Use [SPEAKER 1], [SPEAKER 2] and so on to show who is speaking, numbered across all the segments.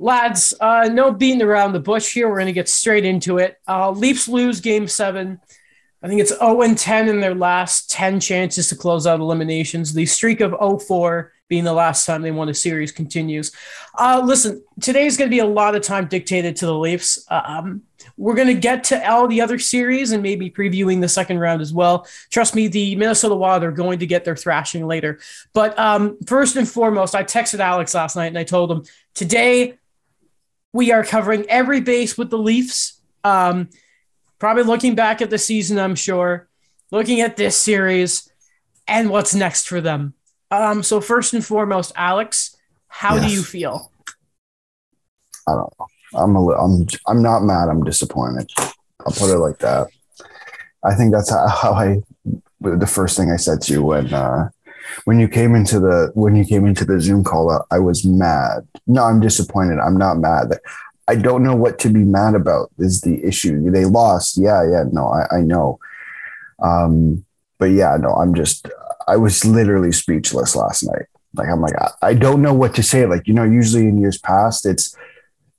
[SPEAKER 1] Lads, uh, no beating around the bush here. We're going to get straight into it. Uh, Leafs lose game seven. I think it's 0 and 10 in their last 10 chances to close out eliminations. The streak of 0 4 being the last time they won a series continues. Uh, listen, today's going to be a lot of time dictated to the Leafs. Um, we're going to get to all the other series and maybe previewing the second round as well. Trust me, the Minnesota Wild are going to get their thrashing later. But um, first and foremost, I texted Alex last night and I told him today we are covering every base with the Leafs. Um, probably looking back at the season, I'm sure, looking at this series and what's next for them. Um, so first and foremost, Alex, how yes. do you feel?
[SPEAKER 2] I don't know. I'm a I'm I'm not mad. I'm disappointed. I'll put it like that. I think that's how, how I the first thing I said to you when uh, when you came into the when you came into the Zoom call. I was mad. No, I'm disappointed. I'm not mad. I don't know what to be mad about. Is the issue they lost? Yeah, yeah. No, I, I know. Um, but yeah, no, I'm just I was literally speechless last night. Like I'm like I, I don't know what to say. Like you know, usually in years past, it's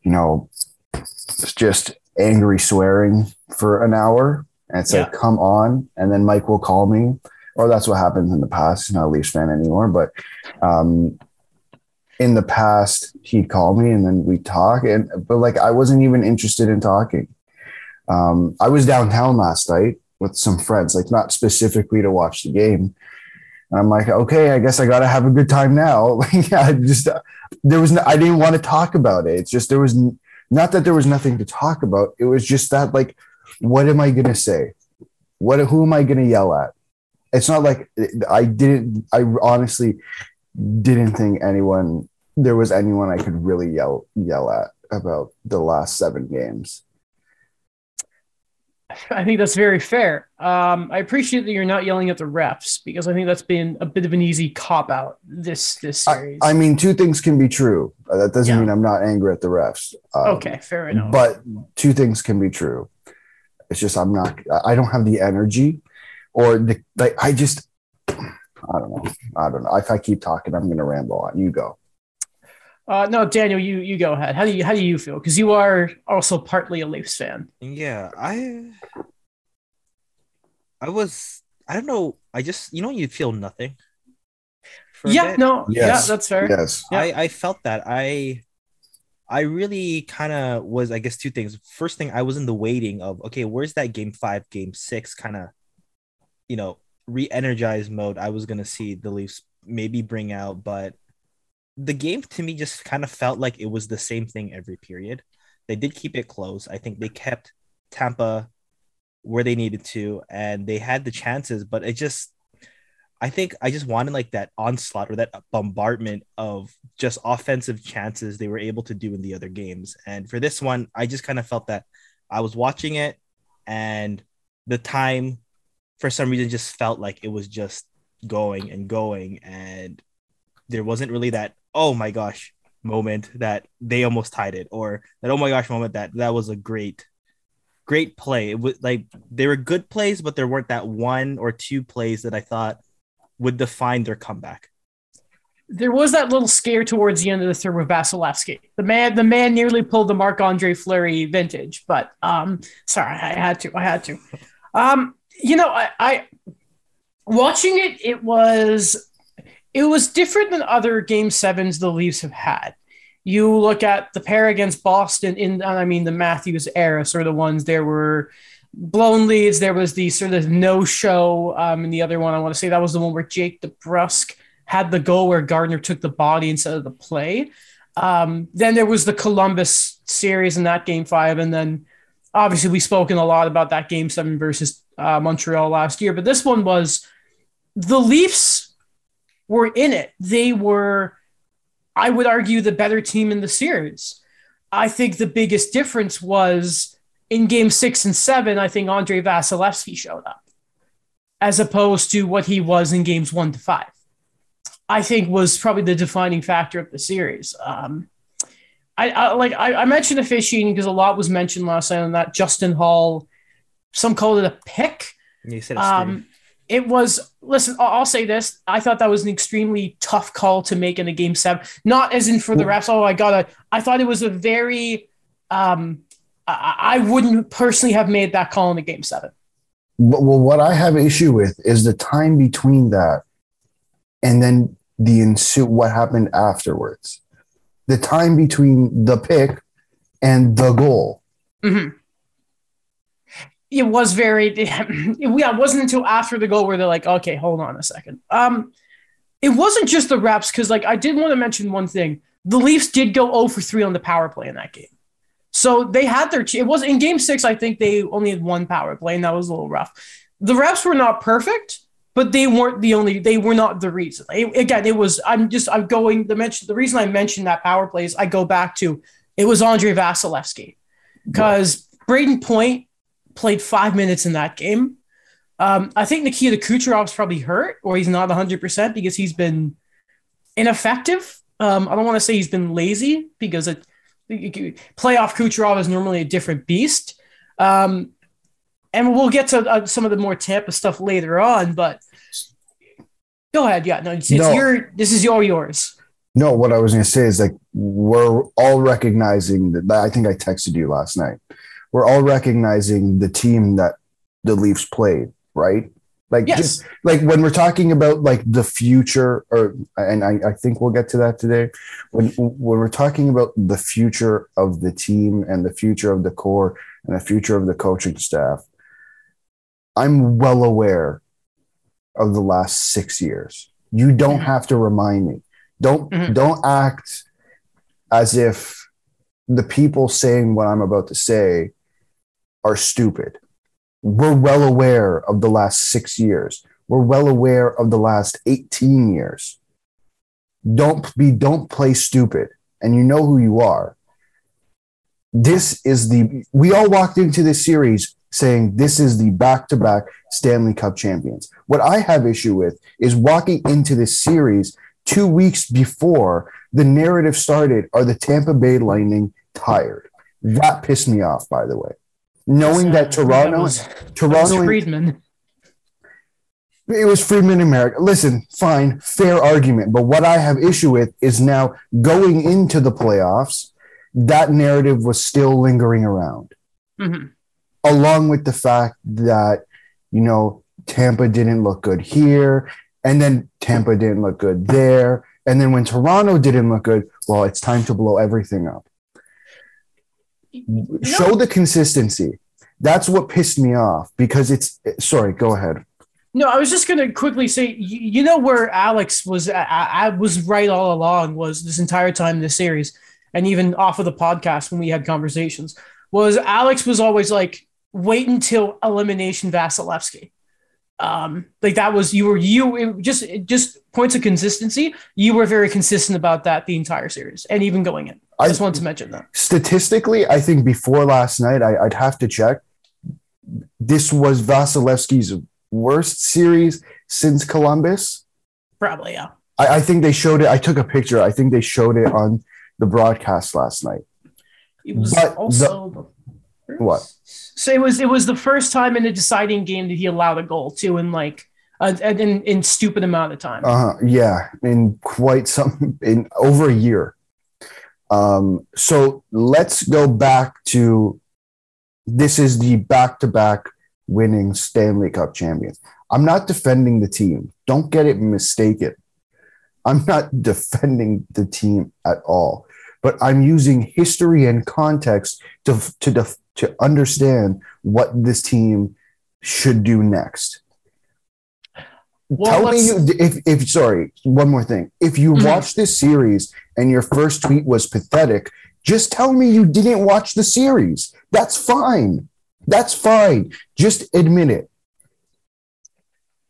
[SPEAKER 2] you know, it's just angry swearing for an hour, and it's yeah. like come on, and then Mike will call me, or that's what happens in the past. He's not a Leafs fan anymore, but um, in the past he'd call me and then we'd talk, and but like I wasn't even interested in talking. Um, I was downtown last night with some friends, like not specifically to watch the game, and I'm like, okay, I guess I got to have a good time now. yeah, just there was no, I didn't want to talk about it. It's just there was not that there was nothing to talk about. It was just that like, what am I gonna say? What who am I gonna yell at? It's not like I didn't. I honestly didn't think anyone there was anyone I could really yell yell at about the last seven games.
[SPEAKER 1] I think that's very fair. Um, I appreciate that you're not yelling at the refs because I think that's been a bit of an easy cop out this this series.
[SPEAKER 2] I, I mean, two things can be true. Uh, that doesn't yeah. mean I'm not angry at the refs.
[SPEAKER 1] Um, okay, fair enough.
[SPEAKER 2] But two things can be true. It's just I'm not. I don't have the energy, or the like. I just. I don't know. I don't know. If I keep talking, I'm going to ramble on. You go.
[SPEAKER 1] Uh, no, Daniel, you you go ahead. How do you how do you feel? Because you are also partly a Leafs fan.
[SPEAKER 3] Yeah, I I was I don't know. I just you know you feel nothing.
[SPEAKER 1] Yeah, no, yes. yeah, that's fair.
[SPEAKER 2] Yes,
[SPEAKER 3] yeah. I I felt that I I really kind of was I guess two things. First thing, I was in the waiting of okay, where's that game five, game six kind of you know re-energized mode. I was gonna see the Leafs maybe bring out, but the game to me just kind of felt like it was the same thing every period. They did keep it close. I think they kept Tampa where they needed to and they had the chances, but it just I think I just wanted like that onslaught or that bombardment of just offensive chances they were able to do in the other games. And for this one, I just kind of felt that I was watching it and the time for some reason just felt like it was just going and going and there wasn't really that oh my gosh moment that they almost tied it or that oh my gosh moment that that was a great great play it was like they were good plays but there weren't that one or two plays that i thought would define their comeback
[SPEAKER 1] there was that little scare towards the end of the third with Vasilevskiy. The man, the man nearly pulled the Marc Andre Fleury vintage, but um, sorry, I had to, I had to. Um, you know, I, I watching it, it was it was different than other game sevens the Leafs have had. You look at the pair against Boston in, I mean, the Matthews era, sort of the ones there were blown leads. There was the sort of no show. Um, and the other one, I want to say that was the one where Jake DeBrusk had the goal where Gardiner took the body instead of the play. Um, then there was the Columbus series in that game five. And then obviously we've spoken a lot about that game seven versus uh, Montreal last year. But this one was the Leafs were in it. They were, I would argue, the better team in the series. I think the biggest difference was in game six and seven, I think Andre Vasilevskiy showed up as opposed to what he was in games one to five. I think was probably the defining factor of the series. Um, I, I, like I, I mentioned officiating because a lot was mentioned last night on that Justin Holl. Some called it a pick.
[SPEAKER 3] You said um,
[SPEAKER 1] it was listen I'll, I'll say this i thought that was an extremely tough call to make in a game seven not as in for the refs oh i gotta i thought it was a very um i, I wouldn't personally have made that call in a game seven
[SPEAKER 2] But, well, what I have issue with is the time between that and then the ensue what happened afterwards. The time between the pick and the goal.
[SPEAKER 1] Mhm. It was very, yeah, it wasn't until after the goal where they're like, okay, hold on a second. Um, it wasn't just the reps because, like, I did want to mention one thing: the Leafs did go 0 for 3 on the power play in that game, so they had their. It was in Game Six. I think they only had one power play, and that was a little rough. The reps were not perfect, but they weren't the only. They were not the reason. It- again, it was. I'm just. I'm going to mention the reason I mentioned that power play is I go back to it was Andre Vasilevskiy because Brayden Point played five minutes in that game. Um, I think Nikita Kucherov's probably hurt or he's not 100% because he's been ineffective. Um, I don't want to say he's been lazy because it, playoff Kucherov is normally a different beast. Um, and we'll get to uh, some of the more Tampa stuff later on, but go ahead. Yeah, no, it's, it's
[SPEAKER 2] No.
[SPEAKER 1] your, this is all yours.
[SPEAKER 2] No, what I was going to say is like we're all recognizing that. I think I texted you last night. We're all recognizing the team that the Leafs played, right? Like
[SPEAKER 1] Yes.
[SPEAKER 2] just like when we're talking about like the future, or and I, I think we'll get to that today. When when we're talking about the future of the team and the future of the core and the future of the coaching staff, I'm well aware of the last six years. You don't
[SPEAKER 1] Mhm.
[SPEAKER 2] have to remind me. Don't
[SPEAKER 1] Mhm.
[SPEAKER 2] don't act as if the people saying what I'm about to say are stupid. We're well aware of the last six years. We're well aware of the last 18 years. Don't be don't play stupid. And you know who you are. This is the we all walked into this series saying this is the back-to-back Stanley Cup champions. What I have issue with is walking into this series two weeks before the narrative started are the Tampa Bay Lightning tired? That pissed me off, by the way. Knowing that
[SPEAKER 1] Uh,
[SPEAKER 2] Toronto,
[SPEAKER 1] was, that was Friedman.
[SPEAKER 2] it was Friedman America. Listen, fine, fair argument. But what I have issue with is now going into the playoffs, that narrative was still lingering around,
[SPEAKER 1] Mhm.
[SPEAKER 2] along with the fact that, you know, Tampa didn't look good here, and then Tampa didn't look good there. And then when Toronto didn't look good, well, it's time to blow everything up. Show the consistency. That's what pissed me off because it's sorry, go ahead.
[SPEAKER 1] No, I was just going to quickly say, you, you know where Alex was. I, I was right all along. Was this entire time in this series, and even off of the podcast when we had conversations, was Alex was always like, wait until elimination Vasilevskiy. Um, like that was you were you it just it just points of consistency. You were very consistent about that the entire series, and even going in. I just wanted to mention that.
[SPEAKER 2] statistically, I think before last night, I, I'd have to check. This was Vasilevskiy's worst series since Columbus.
[SPEAKER 1] Probably, yeah.
[SPEAKER 2] I, I think they showed it. I took a picture. I think they showed it on the broadcast last night.
[SPEAKER 1] It was
[SPEAKER 2] But the-
[SPEAKER 1] also the,
[SPEAKER 2] What?
[SPEAKER 1] So it was it was the first time in a deciding game that he allowed a goal too in like uh, in in stupid amount of time.
[SPEAKER 2] Uh huh. yeah, in quite some in over a year. Um, so let's go back to this is the back-to-back winning Stanley Cup champions. I'm not defending the team. Don't get it mistaken. I'm not defending the team at all, but I'm using history and context to to to understand what this team should do next.
[SPEAKER 1] Well,
[SPEAKER 2] Tell me you if if sorry, one more thing. If you
[SPEAKER 1] Mhm.
[SPEAKER 2] watch this series and your first tweet was pathetic, just tell me you didn't watch the series. That's fine. That's fine. Just admit it.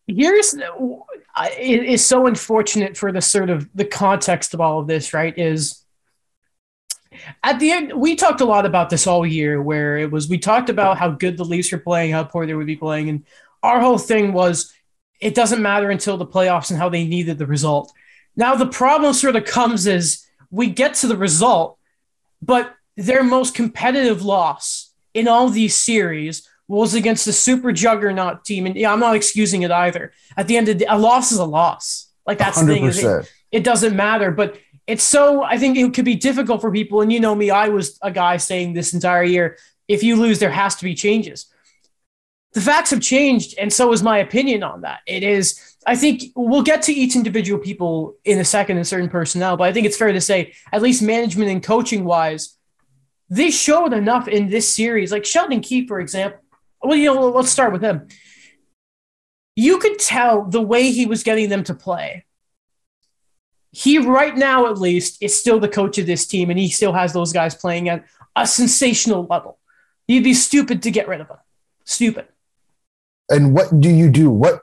[SPEAKER 1] Here's it is so unfortunate for the sort of the context of all of this. Right? Is at the end we talked a lot about this all year, where it was we talked about how good the Leafs were playing, how poor they would be playing, and our whole thing was it doesn't matter until the playoffs and how they needed the result. Now the problem sort of comes is we get to the result, but their most competitive loss in all these series was against the super juggernaut team. And yeah, I'm not excusing it either. At the end of the day, a loss is a loss. Like that's the thing. It, it doesn't matter. But it's so I think it could be difficult for people. And you know me, I was a guy saying this entire year, if you lose, there has to be changes. The facts have changed, and so is my opinion on that. It is, I think we'll get to each individual people in a second and certain personnel, but I think it's fair to say, at least management and coaching wise, they showed enough in this series. Like Sheldon Keefe, for example. Well, you know, let's start with him. You could tell the way he was getting them to play. He, right now at least, is still the coach of this team, and he still has those guys playing at a sensational level. You'd be stupid to get rid of him. Stupid.
[SPEAKER 2] And what do you do? What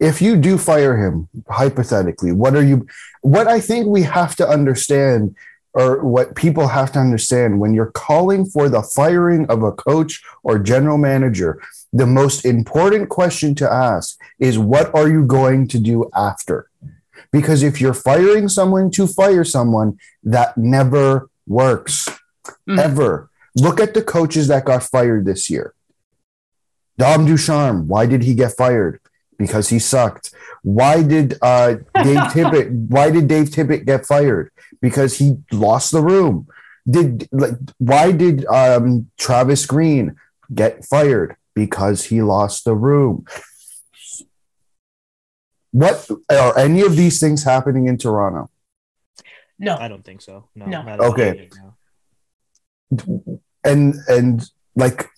[SPEAKER 2] if you do fire him hypothetically? What are you? What I think we have to understand, or what people have to understand, when you're calling for the firing of a coach or general manager, the most important question to ask is, what are you going to do after? Because if you're firing someone to fire someone, that never works
[SPEAKER 1] Mhm.
[SPEAKER 2] ever. Look at the coaches that got fired this year. Dom Ducharme, why did he get fired? Because he sucked. Why did uh, Dave Tippett? Why did Dave Tippett get fired? Because he lost the room. Did like why did um, Travis Green get fired? Because he lost the room. What are any of these things happening in Toronto?
[SPEAKER 1] No.
[SPEAKER 3] I don't think so. No.
[SPEAKER 1] No.
[SPEAKER 3] not at all.
[SPEAKER 2] Okay. And and like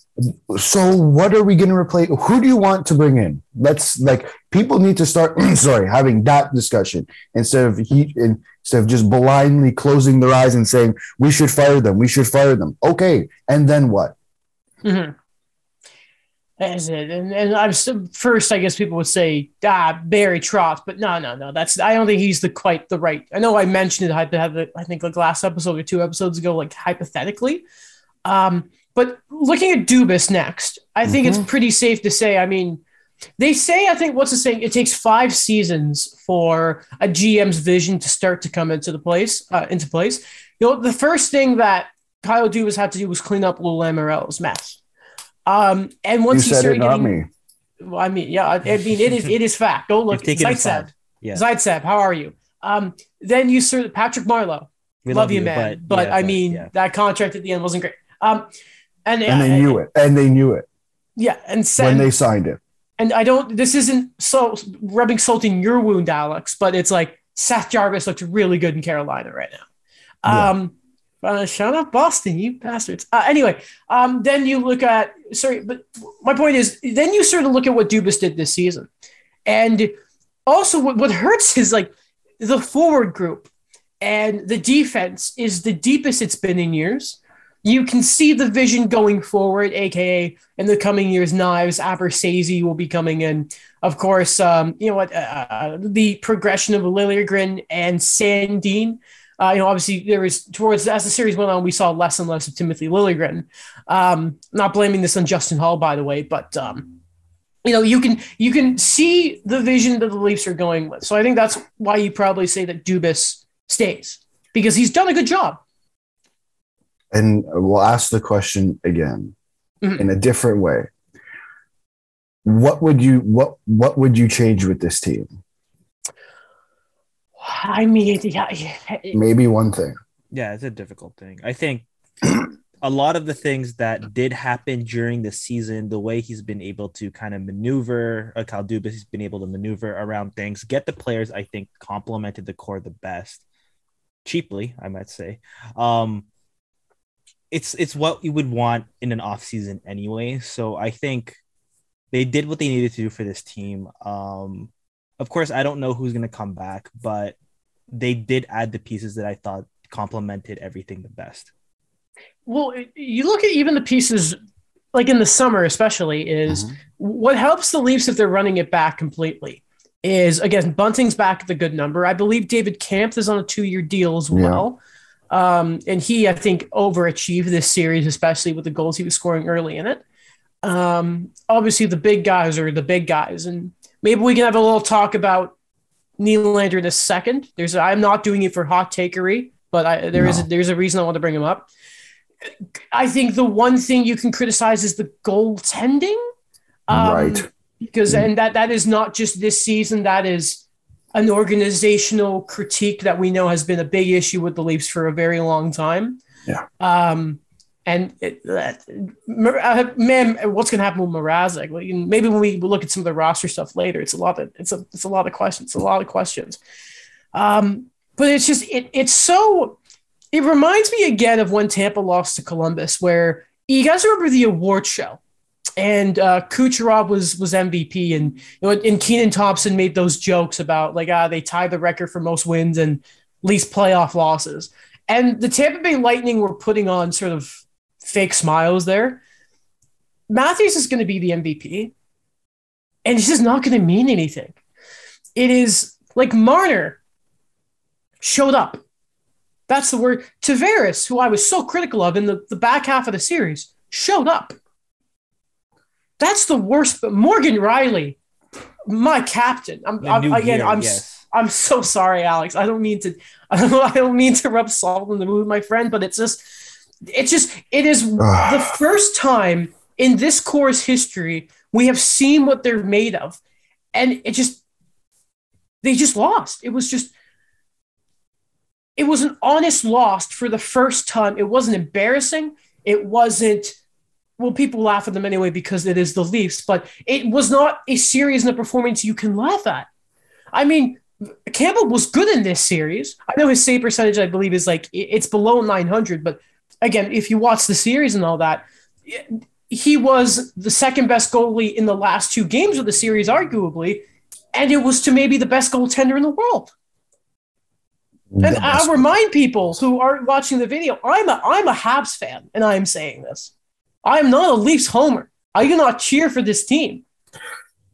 [SPEAKER 2] so what are we going to replace who do you want to bring in let's like people need to start sorry having that discussion instead of he instead of just blindly closing their eyes and saying we should fire them we should fire them okay and then what
[SPEAKER 1] Mm-hmm. That's it. And, and I'm first, I guess people would say, ah, Barry Trotz, but no, no, no. That's I don't think he's the quite the right. I know I mentioned it. I I think like last episode or two episodes ago, like hypothetically. Um, but looking at Dubas next, I think it's pretty safe to say. I mean, they say I think what's the saying? It takes five seasons for a GM's vision to start to come into the place uh, into place. You know, the first thing that Kyle Dubas had to do was clean up Lou Lamoriello's mess. Um, and
[SPEAKER 2] you
[SPEAKER 1] once he
[SPEAKER 2] said
[SPEAKER 1] started
[SPEAKER 2] it not
[SPEAKER 1] getting,
[SPEAKER 2] me
[SPEAKER 1] well, I mean, yeah, I I mean, it is it is fact. Don't look.
[SPEAKER 3] You've taken it
[SPEAKER 1] Zaitsev.
[SPEAKER 3] Yeah.
[SPEAKER 1] Zaitsev, how are you? Um, then you sort Patrick Marleau,
[SPEAKER 3] We
[SPEAKER 1] love, you, man, but,
[SPEAKER 3] yeah,
[SPEAKER 1] I mean,
[SPEAKER 3] yeah.
[SPEAKER 1] that contract at the end wasn't great. Um, and
[SPEAKER 2] and they knew it and they knew it
[SPEAKER 1] Yeah, and
[SPEAKER 2] when they signed it
[SPEAKER 1] and I don't. This isn't so rubbing salt in your wound, Alex, but it's like Seth Jarvis looks really good in Carolina right now.
[SPEAKER 2] Yeah.
[SPEAKER 1] Um, uh, shout out Boston, you bastards. Uh, anyway, um, then you look at sorry, but my point is, then you sort of look at what Dubas did this season, and also what, what hurts is like the forward group and the defense is the deepest it's been in years. You can see the vision going forward, aka in the coming years, Knies, Abruzzese will be coming in. Of course, um, you know what, uh, the progression of Liljegren and Sandin. Uh, you know, obviously there was towards as the series went on, we saw less and less of Timothy Liljegren. Um, not blaming this on Justin Holl, by the way, but um, you know, you can you can see the vision that the Leafs are going with. So I think that's why you probably say that Dubas stays because he's done a good job.
[SPEAKER 2] And we'll ask the question again
[SPEAKER 1] Mhm.
[SPEAKER 2] in a different way what would you what what would you change with this team
[SPEAKER 1] I mean, yeah, yeah,
[SPEAKER 2] maybe one thing
[SPEAKER 3] Yeah, it's a difficult thing. I think a lot of the things that did happen during the season, the way he's been able to kind of maneuver, uh, Kyle Dubas, he's been able to maneuver around things, get the players I think complemented the core the best, cheaply, I might say. Um, it's it's what you would want in an off season anyway. So I think they did what they needed to do for this team. Um, of course, I don't know who's gonna come back, but they did add the pieces that I thought complemented everything the best.
[SPEAKER 1] Well, you look at even the pieces, like in the summer, especially, is what helps the Leafs if they're running it back completely. Is again, Bunting's back at the good number. I believe David Kampf is on a two-year deal as
[SPEAKER 2] Yeah.
[SPEAKER 1] Um, and he, I think, overachieved this series, especially with the goals he was scoring early in it. Um, obviously, the big guys are the big guys, and maybe we can have a little talk about Nylander in a second. There's, I'm not doing it for hot takery, but I, there is
[SPEAKER 2] No.
[SPEAKER 1] a, there's a reason I want to bring him up I think the one thing you can criticize is the goaltending. Um,
[SPEAKER 2] right.
[SPEAKER 1] Because and that that is not just this season. That is an organizational critique that we know has been a big issue with the Leafs for a very long time.
[SPEAKER 2] Yeah.
[SPEAKER 1] Um, and it, uh, man, what's going to happen with Mrazek? Like, maybe when we look at some of the roster stuff later, it's a lot of it's a it's a lot of questions. It's a lot of questions. Um, but it's just it it's so it reminds me again of when Tampa lost to Columbus, where you guys remember the award show, and uh, Kucherov was was MVP, and you know, and Kenan Thompson made those jokes about like ah they tied the record for most wins and least playoff losses, and the Tampa Bay Lightning were putting on sort of fake smiles there. Matthews is going to be the MVP, and it's just not going to mean anything. It is like Marner showed up that's the word. Tavares, who I was so critical of in the, the back half of the series, showed up. That's the worst. But Morgan Rielly, my captain. I'm, I'm again. I'm yes. I'm so sorry, Alex. I don't mean to. I don't, I don't mean to rub salt in the wound, my friend. But it's just, it's just, it is the first time in this course history we have seen what they're made of, and it just, they just lost. It was just it was an honest loss for the first time. It wasn't embarrassing. It wasn't, well, people laugh at them anyway because it is the Leafs, but it was not a series and a performance you can laugh at. I mean, Campbell was good in this series. I know his save percentage, I believe, is like it's below 900, but again, if you watch the series and all that, he was the second best goalie in the last two games of the series, arguably, and it was to maybe the best goaltender in the world. And I'll remind people who aren't watching the video, I'm a I'm a Habs fan, and I am saying this. I am not a Leafs homer. I do not cheer for this team.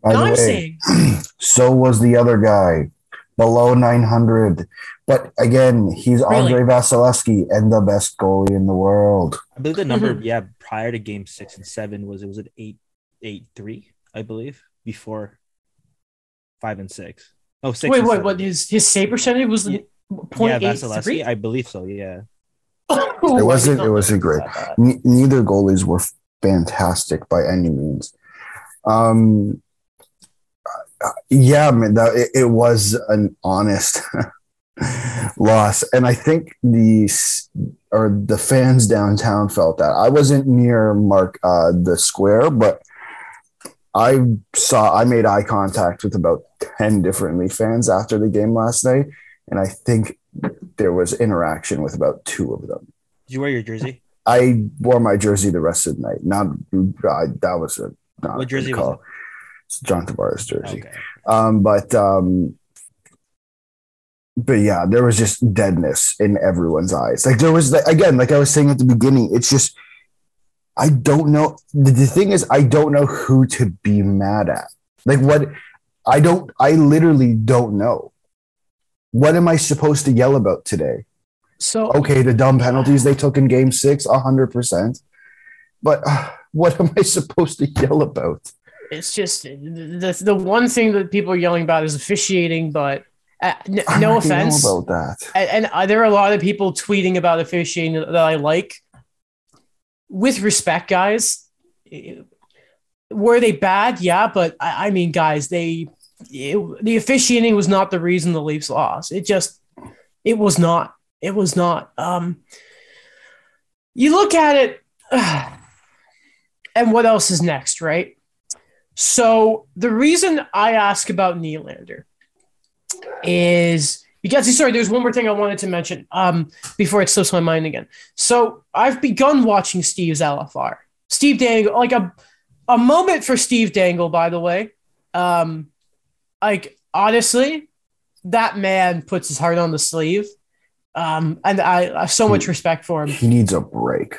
[SPEAKER 2] By I'm way, saying so was the other guy below 900. But again, he's really? Andrei Vasilevskiy and the best goalie in the world.
[SPEAKER 3] I believe the number, mm-hmm. yeah, prior to game six and seven was it was an eight eight three, I believe, before five and six. Oh, six.
[SPEAKER 1] Wait, wait, what his his save percentage was
[SPEAKER 3] yeah. Point yeah, Vasilevskiy, I believe so. Yeah.
[SPEAKER 2] Oh, it wasn't. It wasn't great. N- neither goalies were fantastic by any means. Um, yeah, man, that, it, it was an honest loss, and I think the or the fans downtown felt that. I wasn't near Mark uh, the square, but I saw. I made eye contact with about ten different Leaf fans after the game last night, and I think there was interaction with about two of them.
[SPEAKER 3] Did you wear your jersey?
[SPEAKER 2] I wore my jersey the rest of the night. Not I, that was a not
[SPEAKER 3] what jersey call. was it?
[SPEAKER 2] It's John Tavares jersey. Okay. Um, but um, but yeah, there was just deadness in everyone's eyes. Like there was again, like I was saying at the beginning, it's just I don't know. The, the thing is, I don't know who to be mad at. Like what I don't. I literally don't know what am I supposed to yell about today?
[SPEAKER 1] So
[SPEAKER 2] okay, the dumb penalties they took in Game Six, hundred percent. But uh, what am I supposed to yell about?
[SPEAKER 1] It's just the the one thing that people are yelling about is officiating, but. Uh, n- no offense
[SPEAKER 2] about that.
[SPEAKER 1] And, and uh, there are a lot of people tweeting about officiating that I like. With respect, guys, were they bad? Yeah, but I, I mean, guys, they it, the officiating was not the reason the Leafs lost. It just, it was not. It was not. Um, you look at it, and what else is next, right? So the reason I ask about Nylander is because sorry, there's one more thing I wanted to mention um, before it slips my mind again. So I've begun watching Steve's LFR. Steve Dangle, like a a moment for Steve Dangle, by the way. Um, like honestly, that man puts his heart on the sleeve. Um, and I, I have so much respect for him.
[SPEAKER 2] He needs a break.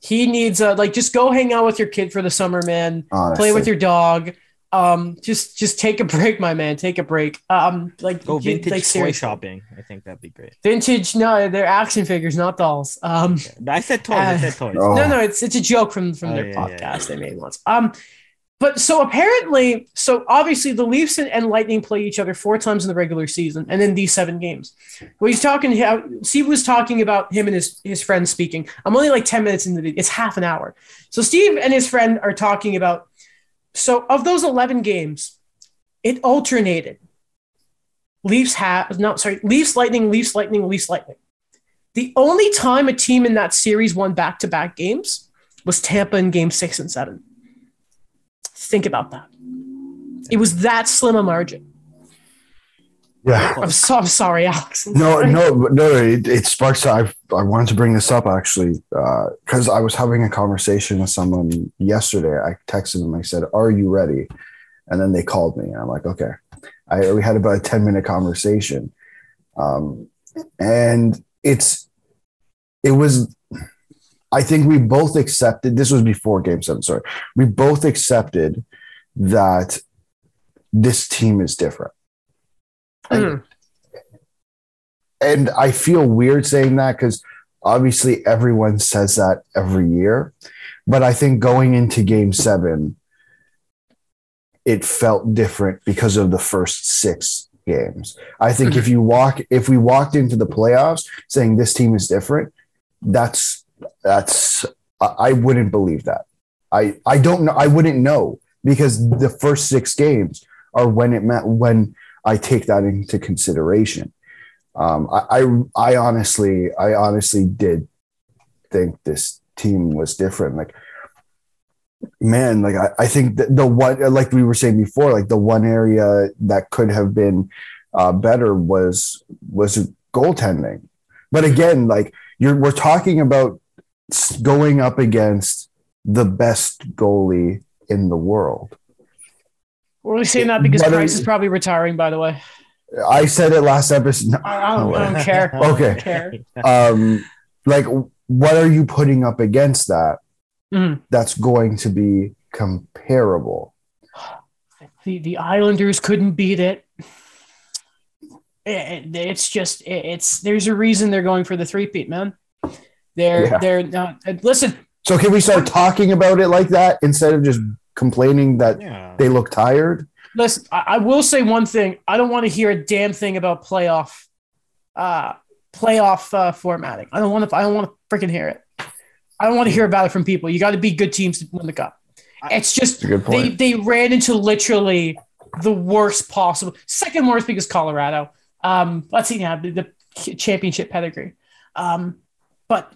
[SPEAKER 1] He needs a like just go hang out with your kid for the summer, man. Honestly. Play with your dog. Um, just just take a break, my man. Take a break. Um, like
[SPEAKER 3] go vintage like, toy shopping. I think that'd be great.
[SPEAKER 1] Vintage? No, they're action figures, not dolls. Um,
[SPEAKER 3] I said toys. Uh, I said toys.
[SPEAKER 1] Oh. No, no, it's it's a joke from from oh, their yeah, podcast yeah, yeah. they made once. Um, but so apparently, so obviously the Leafs and, and Lightning play each other four times in the regular season, and then these seven games. Well, he's talking. How Steve was talking about him and his his friend speaking. I'm only like ten minutes into the. It's half an hour. So Steve and his friend are talking about. So of those eleven games, it alternated. Leafs have no sorry. Leafs Lightning. Leafs Lightning. Leafs Lightning. The only time a team in that series won back to back games was Tampa in game six and seven. Think about that. It was that slim a margin.
[SPEAKER 2] Yeah.
[SPEAKER 1] I'm, so, I'm sorry, Alex. I'm
[SPEAKER 2] No,
[SPEAKER 1] sorry.
[SPEAKER 2] no, no. It, it sparks. I I wanted to bring this up actually Uh, because I was having a conversation with someone yesterday. I texted them. I said, "Are you ready?" And then they called me. And I'm like, "Okay." I we had about a ten minute conversation, um, and it's it was. I think we both accepted. This was before Game Seven. Sorry, we both accepted that this team is different.
[SPEAKER 1] Mm.
[SPEAKER 2] and I feel weird saying that because obviously everyone says that every year. But I think going into game seven, it felt different because of the first six games. I think if you walk, if we walked into the playoffs saying this team is different, that's that's I wouldn't believe that. I I don't know. I wouldn't know because the first six games are when it meant when I take that into consideration. Um, I, I I honestly I honestly did think this team was different. Like man, like I, I think the one like we were saying before, like the one area that could have been uh, better was was goaltending. But again, like you're we're talking about going up against the best goalie in the world.
[SPEAKER 1] We're only saying that because Price is probably retiring, by the way.
[SPEAKER 2] I said it last episode.
[SPEAKER 1] I, I, don't, I don't care.
[SPEAKER 2] Okay.
[SPEAKER 1] don't care.
[SPEAKER 2] um like what are you putting up against that
[SPEAKER 1] Mhm.
[SPEAKER 2] that's going to be comparable
[SPEAKER 1] The, the Islanders couldn't beat it. It- It's just it- it's there's a reason they're going for the three-peat, man. They're
[SPEAKER 2] Yeah.
[SPEAKER 1] they're not. Listen,
[SPEAKER 2] so can we start talking about it like that instead of just complaining that
[SPEAKER 3] Yeah.
[SPEAKER 2] they look tired
[SPEAKER 1] Listen, I, I will say one thing. I don't want to hear a damn thing about playoff, uh, playoff uh, formatting. I don't want to. I don't want to freaking hear it. I don't want to hear about it from people. You got to be good teams to win the cup. It's just
[SPEAKER 2] a good
[SPEAKER 1] they
[SPEAKER 2] point.
[SPEAKER 1] they ran into literally the worst possible, second worst because Colorado. Um, let's see now the, the championship pedigree. Um, but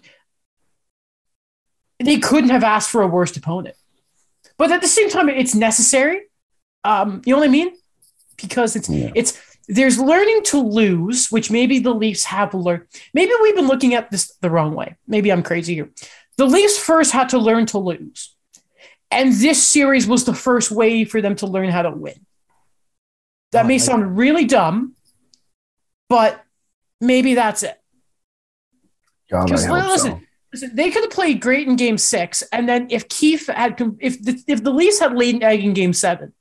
[SPEAKER 1] they couldn't have asked for a worst opponent. But at the same time, it's necessary. Um, you know what I mean? Because it's
[SPEAKER 2] Yeah.
[SPEAKER 1] it's there's learning to lose, which maybe the Leafs have learned. Maybe we've been looking at this the wrong way. Maybe I'm crazy here. The Leafs first had to learn to lose, and this series was the first way for them to learn how to win. That
[SPEAKER 3] Oh,
[SPEAKER 1] may sound really dumb, but maybe that's it.
[SPEAKER 2] God, I
[SPEAKER 1] Because
[SPEAKER 2] hope
[SPEAKER 1] listen,
[SPEAKER 2] so.
[SPEAKER 1] listen, they could have played great in Game Six, and then if Keith had, if the, if the Leafs had laid an egg in Game Seven,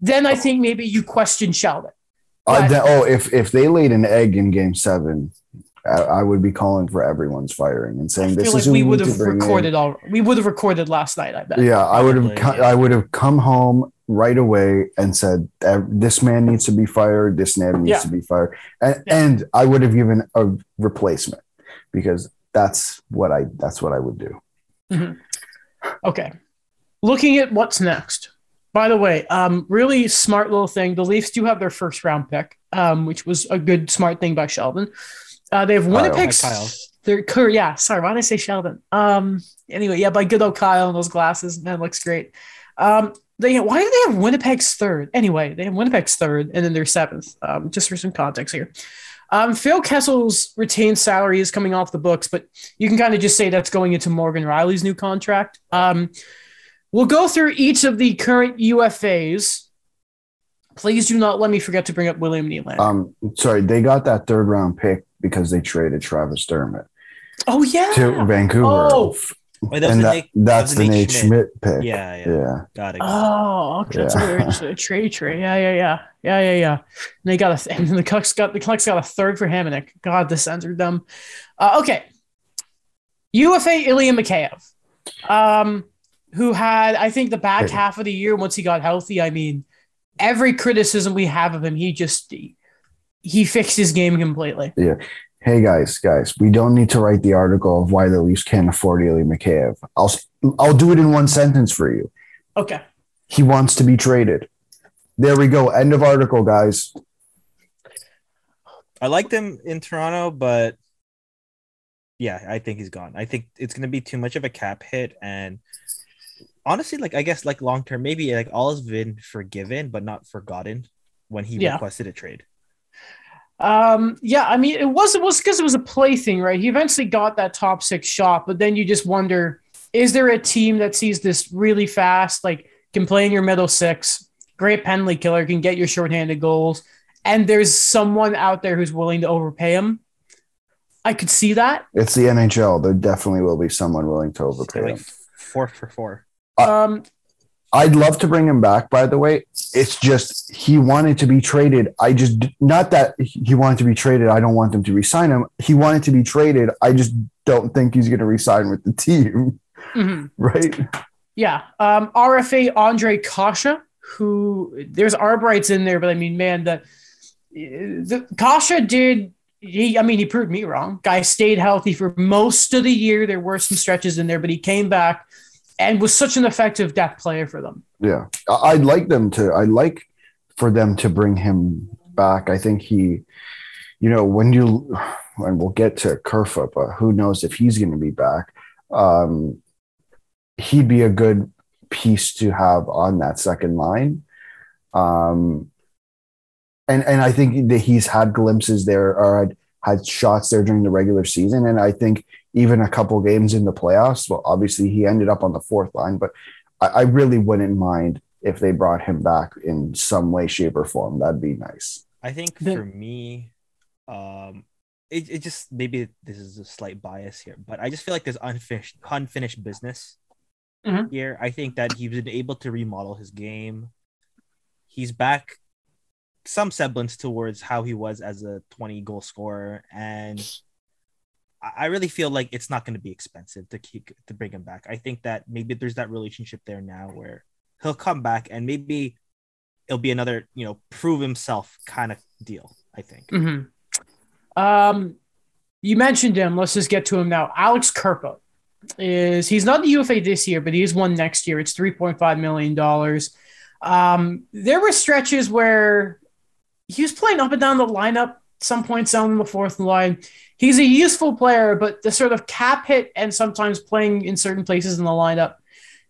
[SPEAKER 1] then I think maybe you question Sheldon.
[SPEAKER 2] Uh, that- oh if if they laid an egg in game seven I, I would be calling for everyone's firing and
[SPEAKER 1] I
[SPEAKER 2] saying this
[SPEAKER 1] feel
[SPEAKER 2] is who
[SPEAKER 1] we would have
[SPEAKER 2] bring in."
[SPEAKER 1] recorded all. We would have recorded last night. I bet.
[SPEAKER 2] Yeah, I would have.
[SPEAKER 3] Yeah.
[SPEAKER 2] I would have come home right away and said, "Uh, "This man needs to be fired. This man needs
[SPEAKER 1] Yeah.
[SPEAKER 2] to be fired," and,
[SPEAKER 1] Yeah.
[SPEAKER 2] and I would have given a replacement because that's what I. That's what I would do.
[SPEAKER 1] Okay. Looking at what's next. By the way, um, really smart little thing. The Leafs do have their first round pick, um, which was a good smart thing by Sheldon. Uh, they have Winnipeg's.
[SPEAKER 3] Hi, Kyle.
[SPEAKER 1] They're yeah. Sorry, why did I say Sheldon? Um, anyway, yeah, by good old Kyle and those glasses, man, looks great. Um, they why do they have Winnipeg's third? Anyway, they have Winnipeg's third, and then their seventh. Um, just for some context here. Um, Phil Kessel's retained salary is coming off the books, but you can kind of just say that's going into Morgan Rielly's new contract. Um, we'll go through each of the current UFAs. Please do not let me forget to bring up William Nylander.
[SPEAKER 2] Um, sorry, they got that third round pick because they traded Travis Dermott
[SPEAKER 1] oh yeah,
[SPEAKER 2] to Vancouver,
[SPEAKER 1] Oh.
[SPEAKER 3] Wait, that
[SPEAKER 2] and that,
[SPEAKER 3] Nate-
[SPEAKER 2] that's
[SPEAKER 3] that
[SPEAKER 2] the
[SPEAKER 3] was
[SPEAKER 2] Nate Schmidt, pick.
[SPEAKER 3] Yeah, yeah,
[SPEAKER 2] yeah.
[SPEAKER 3] got it.
[SPEAKER 1] Oh, okay. That's
[SPEAKER 2] Yeah.
[SPEAKER 1] a weird it's a trade trade. Yeah, yeah, yeah, yeah, yeah, yeah. And they got a th- and the Cucks got the Cucks got a third for Hamonic. God, the Sens are dumb. Uh, okay, UFA Ilya Mikheyev. Um, who had, I think, the back
[SPEAKER 2] Hey.
[SPEAKER 1] half of the year once he got healthy. I mean, every criticism we have of him, he just he fixed his game completely.
[SPEAKER 2] Hey guys, guys, we don't need to write the article of why the Leafs can't afford Ilya Mikheyev. I'll I'll do it in one sentence for you.
[SPEAKER 1] Okay.
[SPEAKER 2] He wants to be traded. There we go. End of article, guys.
[SPEAKER 3] I liked him in Toronto, but yeah, I think he's gone. I think it's gonna be too much of a cap hit, and honestly, like I guess like long term, maybe like all has been forgiven but not forgotten when he
[SPEAKER 1] Yeah.
[SPEAKER 3] requested a trade.
[SPEAKER 1] Um, yeah, I mean, it was it was because it was a play thing, right? He eventually got that top six shot, but then you just wonder: is there a team that sees this really fast, like can play in your middle six, great penalty killer, can get your shorthanded goals, and there's someone out there who's willing to overpay him? I could see that.
[SPEAKER 2] It's the NHL. There definitely will be someone willing to overpay
[SPEAKER 3] Like
[SPEAKER 2] him.
[SPEAKER 3] four for four.
[SPEAKER 2] Uh,
[SPEAKER 1] Um,
[SPEAKER 2] I'd love to bring him back, by the way. It's just he wanted to be traded. I just not that he wanted to be traded. I don't want them to resign him. He wanted to be traded. I just don't think he's going to resign with the team,
[SPEAKER 1] mhm.
[SPEAKER 2] right?
[SPEAKER 1] Yeah. Um, RFA Ondrej Kase, who there's Arbrights in there, but I mean, man, the, the Kase did. He, I mean, he proved me wrong. Guy stayed healthy for most of the year. There were some stretches in there, but he came back and was such an effective depth player for them.
[SPEAKER 2] Yeah, I- I'd like them to. I'd like for them to bring him back. I think he, you know, when you, and we'll get to Kerfoot, but who knows if he's going to be back. Um, he'd be a good piece to have on that second line. Um, and and I think that he's had glimpses there or had, had shots there during the regular season, and I think even a couple games in the playoffs. Well, obviously he ended up on the fourth line, but I, I really wouldn't mind if they brought him back in some way, shape, or form. That'd be nice.
[SPEAKER 3] I think
[SPEAKER 1] The-
[SPEAKER 3] for me, um, it, it just maybe this is a slight bias here, but I just feel like there's unfinished unfinished business
[SPEAKER 1] Mhm.
[SPEAKER 3] here. I think that he's been able to remodel his game. He's back some semblance towards how he was as a 20 goal scorer, and I really feel like it's not going to be expensive to keep to bring him back. I think that maybe there's that relationship there now where he'll come back and maybe it'll be another you know prove himself kind of deal. I think.
[SPEAKER 1] Mm-hmm. Um, you mentioned him. Let's just get to him now. Alex Kerfoot is he's not the UFA this year, but he is one next year. It's three point five million dollars. Um, there were stretches where he was playing up and down the lineup. Some points down the fourth line. He's a useful player, but the sort of cap hit and sometimes playing in certain places in the lineup.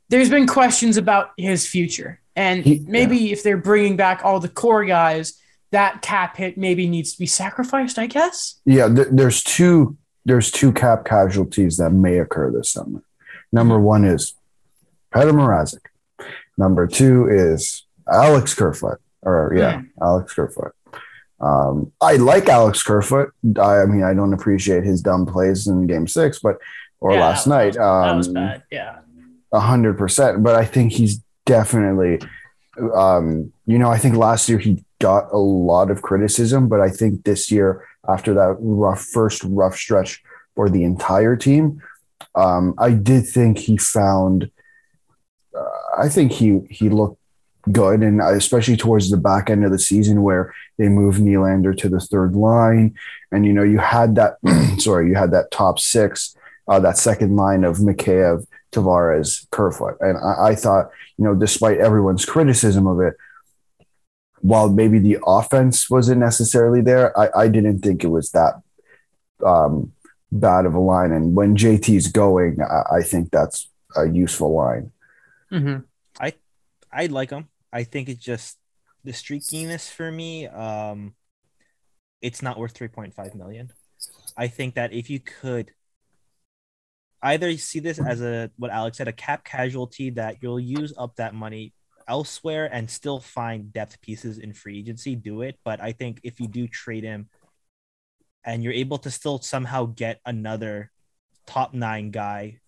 [SPEAKER 1] There's been questions about his future, and
[SPEAKER 2] He-
[SPEAKER 1] maybe if they're bringing back all the core guys, that cap hit maybe needs to be sacrificed. I guess.
[SPEAKER 2] Yeah, th- there's two. There's two cap casualties that may occur this summer. Number mm-hmm. one is Petr Mrazek. Number two is Alex Kerfoot. Or yeah, mm. Alex Kerfoot. Um, I like Alex Kerfoot. I, I mean, I don't appreciate his dumb plays in Game Six, but or
[SPEAKER 1] Yeah,
[SPEAKER 2] last night.
[SPEAKER 1] was- that was
[SPEAKER 2] um,
[SPEAKER 1] bad. Yeah.
[SPEAKER 2] a hundred percent. But I think he's definitely, um, you know, I think last year he got a lot of criticism, but I think this year, after that rough first rough stretch for the entire team, um, I did think he found. Uh, I think he he looked good, and especially towards the back end of the season where they moved Nylander to the third line, and you know you had that. sorry, you had that top six, uh, that second line of Mikheyev, Tavares, Kerfoot. And I, I thought, you know, despite everyone's criticism of it, while maybe the offense wasn't necessarily there, I, I didn't think it was that um, bad of a line. And when JT's going, I, I think that's a useful line.
[SPEAKER 1] Mm-hmm.
[SPEAKER 3] I like him. I think it's just the streakiness for me. Um, it's not worth 3.5 million. I think that if you could either see this as a what Alex said, a cap casualty that you'll use up that money elsewhere and still find depth pieces in free agency, do it. But I think if you do trade him and you're able to still somehow get another top nine guy,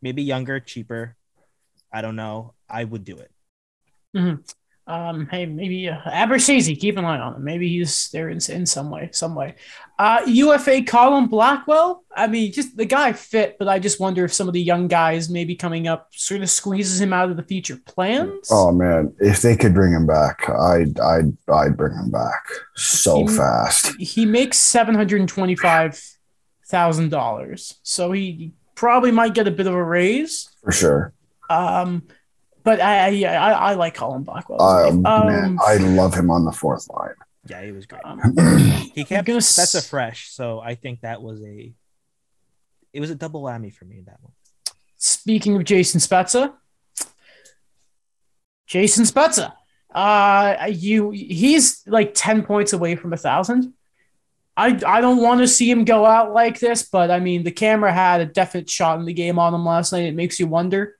[SPEAKER 3] maybe younger, cheaper, I don't know. I would do it.
[SPEAKER 1] Um, hey, maybe uh, keep an eye on him. Maybe he's there in, in some way, some way. Uh, UFA Colin Blackwell. I mean, just the guy fit, but I just wonder if some of the young guys maybe coming up sort of squeezes him out of the future plans.
[SPEAKER 2] Oh man, if they could bring him back, I'd I'd I'd bring him back so
[SPEAKER 1] He-
[SPEAKER 2] fast.
[SPEAKER 1] He makes seven hundred and twenty-five thousand dollars, so he probably might get a bit of a raise.
[SPEAKER 2] For sure.
[SPEAKER 1] Um, but I, I, yeah, I, I like Colin Blackwell.
[SPEAKER 2] Um,
[SPEAKER 1] Um,
[SPEAKER 2] man, I love him on the fourth line.
[SPEAKER 3] Yeah, he was great.
[SPEAKER 1] um,
[SPEAKER 3] He kept
[SPEAKER 1] gonna s-
[SPEAKER 3] Spezza fresh, so I think that was a it was a double whammy for me in that one.
[SPEAKER 1] Speaking of Jason Spezza, Jason Spezza, uh, you he's like ten points away from a thousand. I I don't want to see him go out like this, but I mean the camera had a definite shot in the game on him last night. It makes you wonder.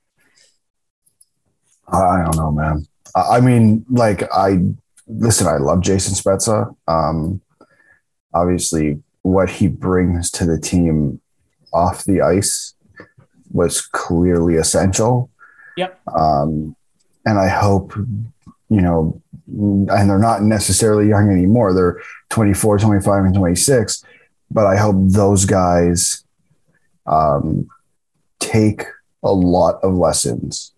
[SPEAKER 2] I don't know, man. I I mean, like I listen. I love Jason Spezza. Um, obviously, what he brings to the team off the ice was clearly essential.
[SPEAKER 1] Yep.
[SPEAKER 2] Um, and I hope, you know, and they're not necessarily young anymore. They're 24, 25, and 26. But I hope those guys um, take a lot of lessons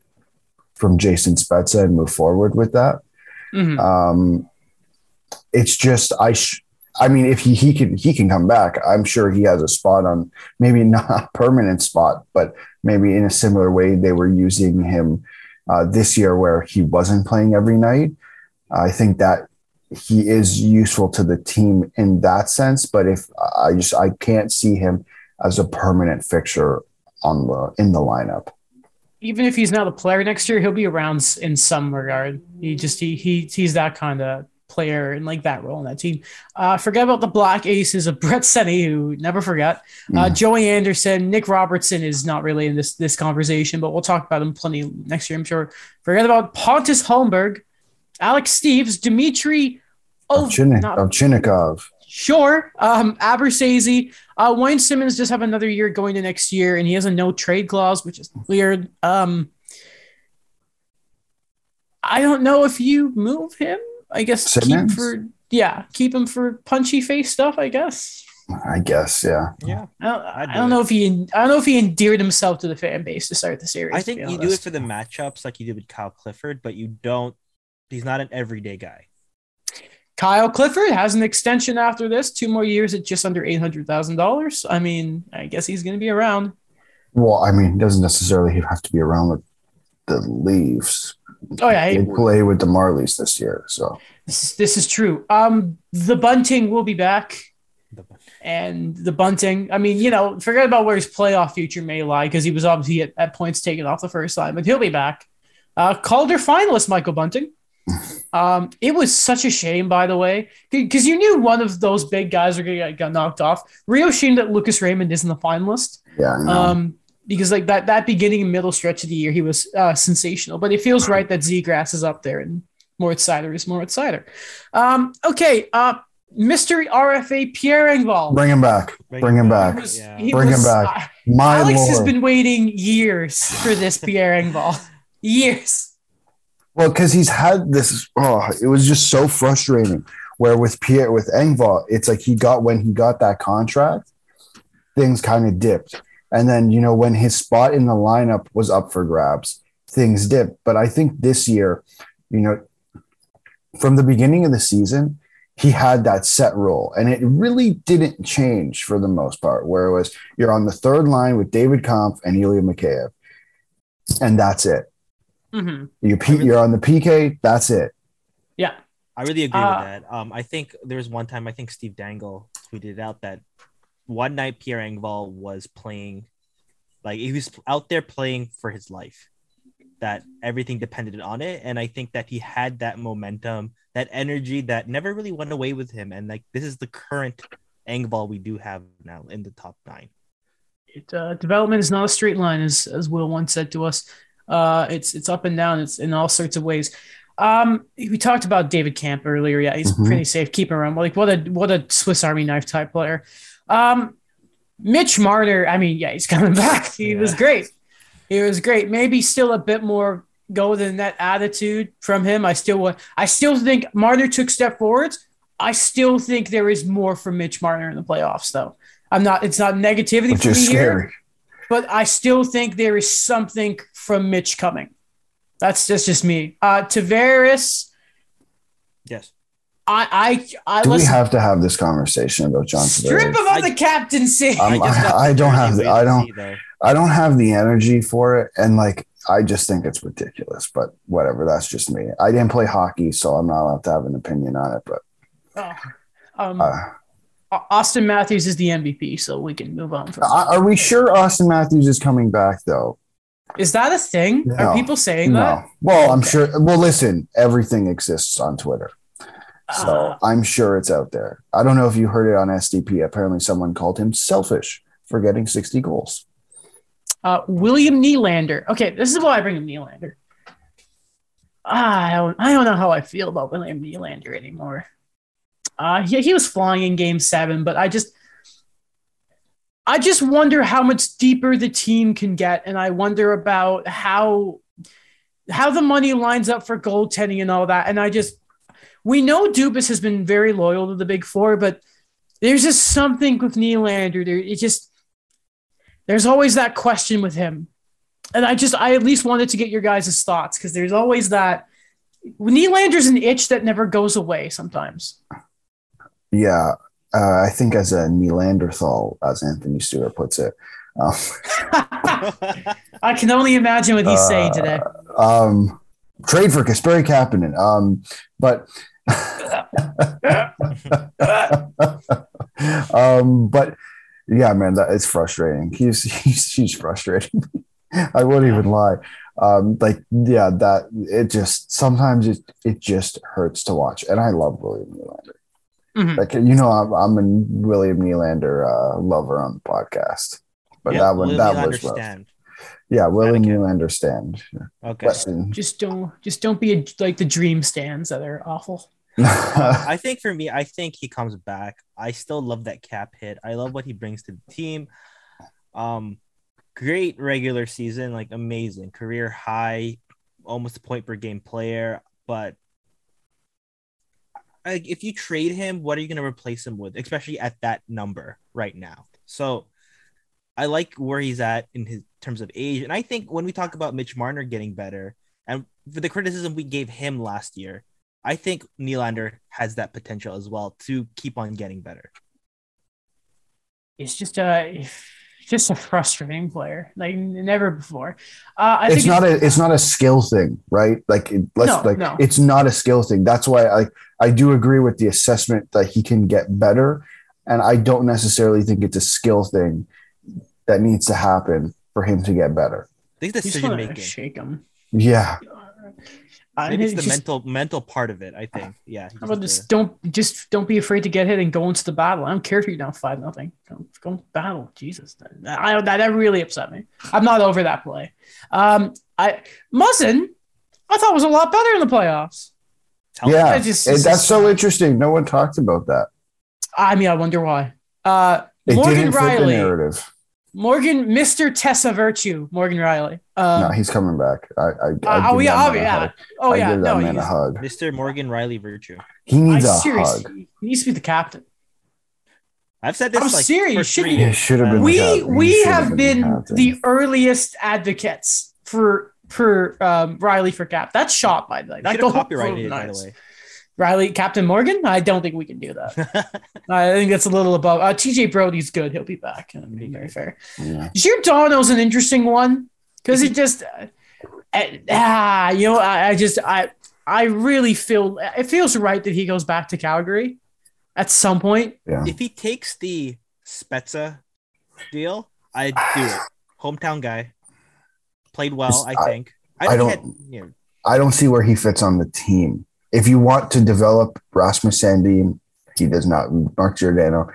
[SPEAKER 2] from Jason Spezza and move forward with that.
[SPEAKER 1] Mhm.
[SPEAKER 2] Um, it's just I. Sh- I mean, if he he can he can come back, I'm sure he has a spot on maybe not a permanent spot, but maybe in a similar way they were using him uh, this year, where he wasn't playing every night. I think that he is useful to the team in that sense, but if I just I can't see him as a permanent fixture on the in the lineup.
[SPEAKER 1] Even if he's not a player next year, he'll be around in some regard. He just he, he he's that kind of player and like that role in that team. Uh, forget about the Black Aces of Brett Seney, who never forget. Uh,
[SPEAKER 2] Mm.
[SPEAKER 1] Joey Anderson, Nick Robertson is not really in this this conversation, but we'll talk about him plenty next year, I'm sure. Forget about Pontus Holmberg, Alex Steeves, Dimitri.
[SPEAKER 2] Ovchinnikov.
[SPEAKER 1] Sure. Um, Abruzzese. Uh, Wayne Simmonds does have another year going to next year, and he has a no trade clause, which is weird. Um, I don't know if you move him. I guess keep
[SPEAKER 2] Simmons?
[SPEAKER 1] for yeah, keep him for punchy face stuff. I guess.
[SPEAKER 2] I guess, yeah.
[SPEAKER 3] Yeah.
[SPEAKER 1] I don't,
[SPEAKER 3] I'd do
[SPEAKER 1] don't know if he I don't know if he endeared himself to the fan base to start the series.
[SPEAKER 3] I think
[SPEAKER 1] be
[SPEAKER 3] you do it for the matchups like you did with Kyle Clifford, but you don't he's not an everyday guy.
[SPEAKER 1] Kyle Clifford has an extension after this, two more years at just under eight hundred thousand dollars. I mean, I guess he's going to be around.
[SPEAKER 2] Well, I mean, doesn't necessarily have to be around the, the Leafs.
[SPEAKER 1] Oh yeah,
[SPEAKER 2] They play with the Marlies this year, so
[SPEAKER 1] this, is- this is true. Um, the bunting will be back,
[SPEAKER 3] The-
[SPEAKER 1] and the bunting. I mean, you know, forget about where his playoff future may lie because he was obviously at, at points taken off the first line, but he'll be back. Uh, Calder finalist Michael Bunting. Um, it was such a shame, by the way, because you knew one of those big guys were going to get knocked off. Real shame that Lucas Raymond isn't the finalist.
[SPEAKER 2] yeah. I know.
[SPEAKER 1] Um, because like that that beginning and middle stretch of the year, he was uh, sensational. But it feels right that Zegras is up there and Moritz Seider is Moritz Seider. Um, okay, uh, mystery RFA Pierre Engvall.
[SPEAKER 2] Bring him back. Bring him
[SPEAKER 1] He
[SPEAKER 2] back.
[SPEAKER 1] was-
[SPEAKER 3] Yeah.
[SPEAKER 1] he
[SPEAKER 2] Bring him back.
[SPEAKER 1] uh,
[SPEAKER 2] My
[SPEAKER 1] Alex
[SPEAKER 2] lord.
[SPEAKER 1] has been waiting years for this Pierre Engvall. years.
[SPEAKER 2] Well, because he's had this. Oh, it was just so frustrating. Where with Pierre, with Engvall, it's like he got when he got that contract, things kind of dipped, and then you know when his spot in the lineup was up for grabs, things dipped. But I think this year, you know, from the beginning of the season, he had that set role, and it really didn't change for the most part. Where it was you're on the third line with David Kampf and Ilya Mikheyev, and that's it.
[SPEAKER 1] Mhm.
[SPEAKER 2] You P, you're on the PK. That's it.
[SPEAKER 1] Yeah.
[SPEAKER 3] I really agree
[SPEAKER 1] Uh,
[SPEAKER 3] with that. Um, I think there was one time I think Steve Dangle tweeted out that one night Pierre Engvall was playing, like he was out there playing for his life. That everything depended on it, and I think that he had that momentum, that energy that never really went away with him. And like this is the current Engvall we do have now in the top nine.
[SPEAKER 1] It, uh, development is not a straight line, as as Will once said to us. Uh, it's it's up and down. It's in all sorts of ways. Um, we talked about David Kampf earlier. Yeah, he's
[SPEAKER 2] Mhm.
[SPEAKER 1] pretty safe. Keep him around. Like what a what a Swiss Army knife type player. Um, Mitch Marner. I mean, yeah, he's coming back. He was great. He was great. Maybe still a bit more go a net attitude from him. I still want. I still think Marner took step forwards. I still think there is more from Mitch Marner in the playoffs, though. I'm not. It's not negativity
[SPEAKER 2] Which
[SPEAKER 1] for me
[SPEAKER 2] scary.
[SPEAKER 1] here, but I still think there is something from Mitch coming. That's just just me. Uh, Tavares,
[SPEAKER 3] Yes.
[SPEAKER 1] I I I
[SPEAKER 2] Do we have to have this conversation about John
[SPEAKER 1] strip
[SPEAKER 2] Tavares?
[SPEAKER 1] him of the captaincy.
[SPEAKER 2] Um,
[SPEAKER 3] just
[SPEAKER 2] I- I don't have the- I don't-
[SPEAKER 3] see.
[SPEAKER 2] I don't have the energy for it, and like I just think it's ridiculous. But whatever, that's just me. I didn't play hockey, so I'm not allowed to have an opinion on it. But
[SPEAKER 1] Oh, um,
[SPEAKER 2] uh,
[SPEAKER 1] Austin Matthews is the MVP, so we can move on from.
[SPEAKER 2] are are we sure Austin Matthews is coming back though?
[SPEAKER 1] Is that a thing?
[SPEAKER 2] No.
[SPEAKER 1] Are people saying
[SPEAKER 2] No.
[SPEAKER 1] that?
[SPEAKER 2] Well, I'm
[SPEAKER 1] Okay.
[SPEAKER 2] sure. Well, listen, everything exists on Twitter. So
[SPEAKER 1] Uh,
[SPEAKER 2] I'm sure it's out there. I don't know if you heard it on SDP. Apparently, someone called him selfish for getting 60 goals.
[SPEAKER 1] uh, William Nylander. Okay, this is why I bring him Nylander. Ah, I don't, I don't know how I feel about William Nylander anymore. Uh, he, he was flying in Game Seven, but I just, I just wonder how much deeper the team can get, and I wonder about how, how the money lines up for goaltending and all that. And I just, we know Dubas has been very loyal to the Big Four, but there's just something with Nylander. There, it just there's always that question with him. And I just, I at least wanted to get your guys' thoughts because there's always that. Nylander's an itch that never goes away sometimes.
[SPEAKER 2] Yeah. Uh, I think as a Neanderthal, as Anthony Stewart puts it. Um,
[SPEAKER 1] I can only imagine what he's saying today.
[SPEAKER 2] um, trade for Kasperi Kapanen. Um, but um, but yeah, man, that is frustrating. He's he's he's frustrating. I wouldn't even lie. Um, like yeah, that it just sometimes it it just hurts to watch, and I love William Nylander.
[SPEAKER 1] Mhm.
[SPEAKER 2] Like you know, I'm, I'm a William Nylander uh, lover on the podcast, but
[SPEAKER 3] Yeah,
[SPEAKER 2] that one
[SPEAKER 3] Will
[SPEAKER 2] that
[SPEAKER 3] you
[SPEAKER 2] was rough. Yeah, William
[SPEAKER 3] Anakin.
[SPEAKER 2] Nylander stand.
[SPEAKER 3] Okay.
[SPEAKER 2] But-
[SPEAKER 1] Just don't, just don't be a, like the dream stands that are awful.
[SPEAKER 3] I think for me, I think he comes back. I still love that cap hit. I love what he brings to the team. Um, great regular season, like amazing career high, almost a point per game player. But like, if you trade him, what are you going to replace him with, especially at that number right now? So I like where he's at in his terms of age, and I think when we talk about Mitch Marner getting better, and for the criticism we gave him last year, I think Nylander has that potential as well to keep on getting better.
[SPEAKER 1] It's just uh, a, just a frustrating player like never before. Uh, I
[SPEAKER 2] it's
[SPEAKER 1] think
[SPEAKER 2] not a it's not a skill thing, right? Like it, let's
[SPEAKER 1] No,
[SPEAKER 2] like
[SPEAKER 1] no.
[SPEAKER 2] it's not a skill thing. That's why I I do agree with the assessment that he can get better, and I don't necessarily think it's a skill thing that needs to happen for him to get better.
[SPEAKER 3] I think
[SPEAKER 1] you just
[SPEAKER 3] decision making.
[SPEAKER 1] shake him.
[SPEAKER 2] Yeah,
[SPEAKER 1] I
[SPEAKER 3] Maybe it's the
[SPEAKER 1] just-
[SPEAKER 3] mental mental part of it. I think. Yeah.
[SPEAKER 1] How about
[SPEAKER 3] just,
[SPEAKER 1] just don't just don't be afraid to get hit and go into the battle. I don't care if you're down five nothing. Go, go battle. Jesus, that, I, that that really upset me. I'm not over that play. Um, I Muzzin, I thought was a lot better in the playoffs.
[SPEAKER 3] tell
[SPEAKER 2] yeah.
[SPEAKER 1] I just-
[SPEAKER 2] And that's so interesting. No one talked about that.
[SPEAKER 1] I mean, I wonder why. Uh,
[SPEAKER 2] It
[SPEAKER 1] Morgan
[SPEAKER 2] didn't fit the
[SPEAKER 1] Rielly,
[SPEAKER 2] narrative.
[SPEAKER 1] Morgan, Mister Tessa Virtue, Morgan Rielly. Um,
[SPEAKER 2] no, he's coming back. I, I, I
[SPEAKER 1] uh, oh yeah, oh yeah, oh yeah.
[SPEAKER 2] give that
[SPEAKER 1] No,
[SPEAKER 2] man a hug.
[SPEAKER 3] Mr. Morgan Rielly Virtue.
[SPEAKER 2] He needs a
[SPEAKER 1] serious.
[SPEAKER 2] hug.
[SPEAKER 1] He needs to be the captain.
[SPEAKER 3] I've said this
[SPEAKER 1] I'm
[SPEAKER 3] like
[SPEAKER 1] serious, should be.
[SPEAKER 2] He should have been.
[SPEAKER 1] we
[SPEAKER 2] the captain. He
[SPEAKER 1] we have been
[SPEAKER 2] captain.
[SPEAKER 1] the earliest advocates for for um, Rielly for cap. That's shot by the way.
[SPEAKER 3] We
[SPEAKER 1] That
[SPEAKER 3] should have
[SPEAKER 1] goal-
[SPEAKER 3] copyrighted it, by the way.
[SPEAKER 1] Rielly, Captain Morgan. I don't think we can do that. I think that's a little above. Uh, TJ Brodie's good. He'll be back. I'm being very fair.
[SPEAKER 2] Yeah.
[SPEAKER 1] Giordano's an interesting one because he just uh, uh, ah, you know, I, I just I I really feel it feels right that he goes back to Calgary at some point.
[SPEAKER 2] Yeah.
[SPEAKER 3] if he takes the Spezza deal, I'd do it. Hometown guy. Played well, I
[SPEAKER 2] I-
[SPEAKER 3] think.
[SPEAKER 2] I
[SPEAKER 3] think
[SPEAKER 2] don't-
[SPEAKER 3] had- you know,
[SPEAKER 2] I don't see where he fits on the team. If you want to develop Rasmus Sandin, he does not. Mark Giordano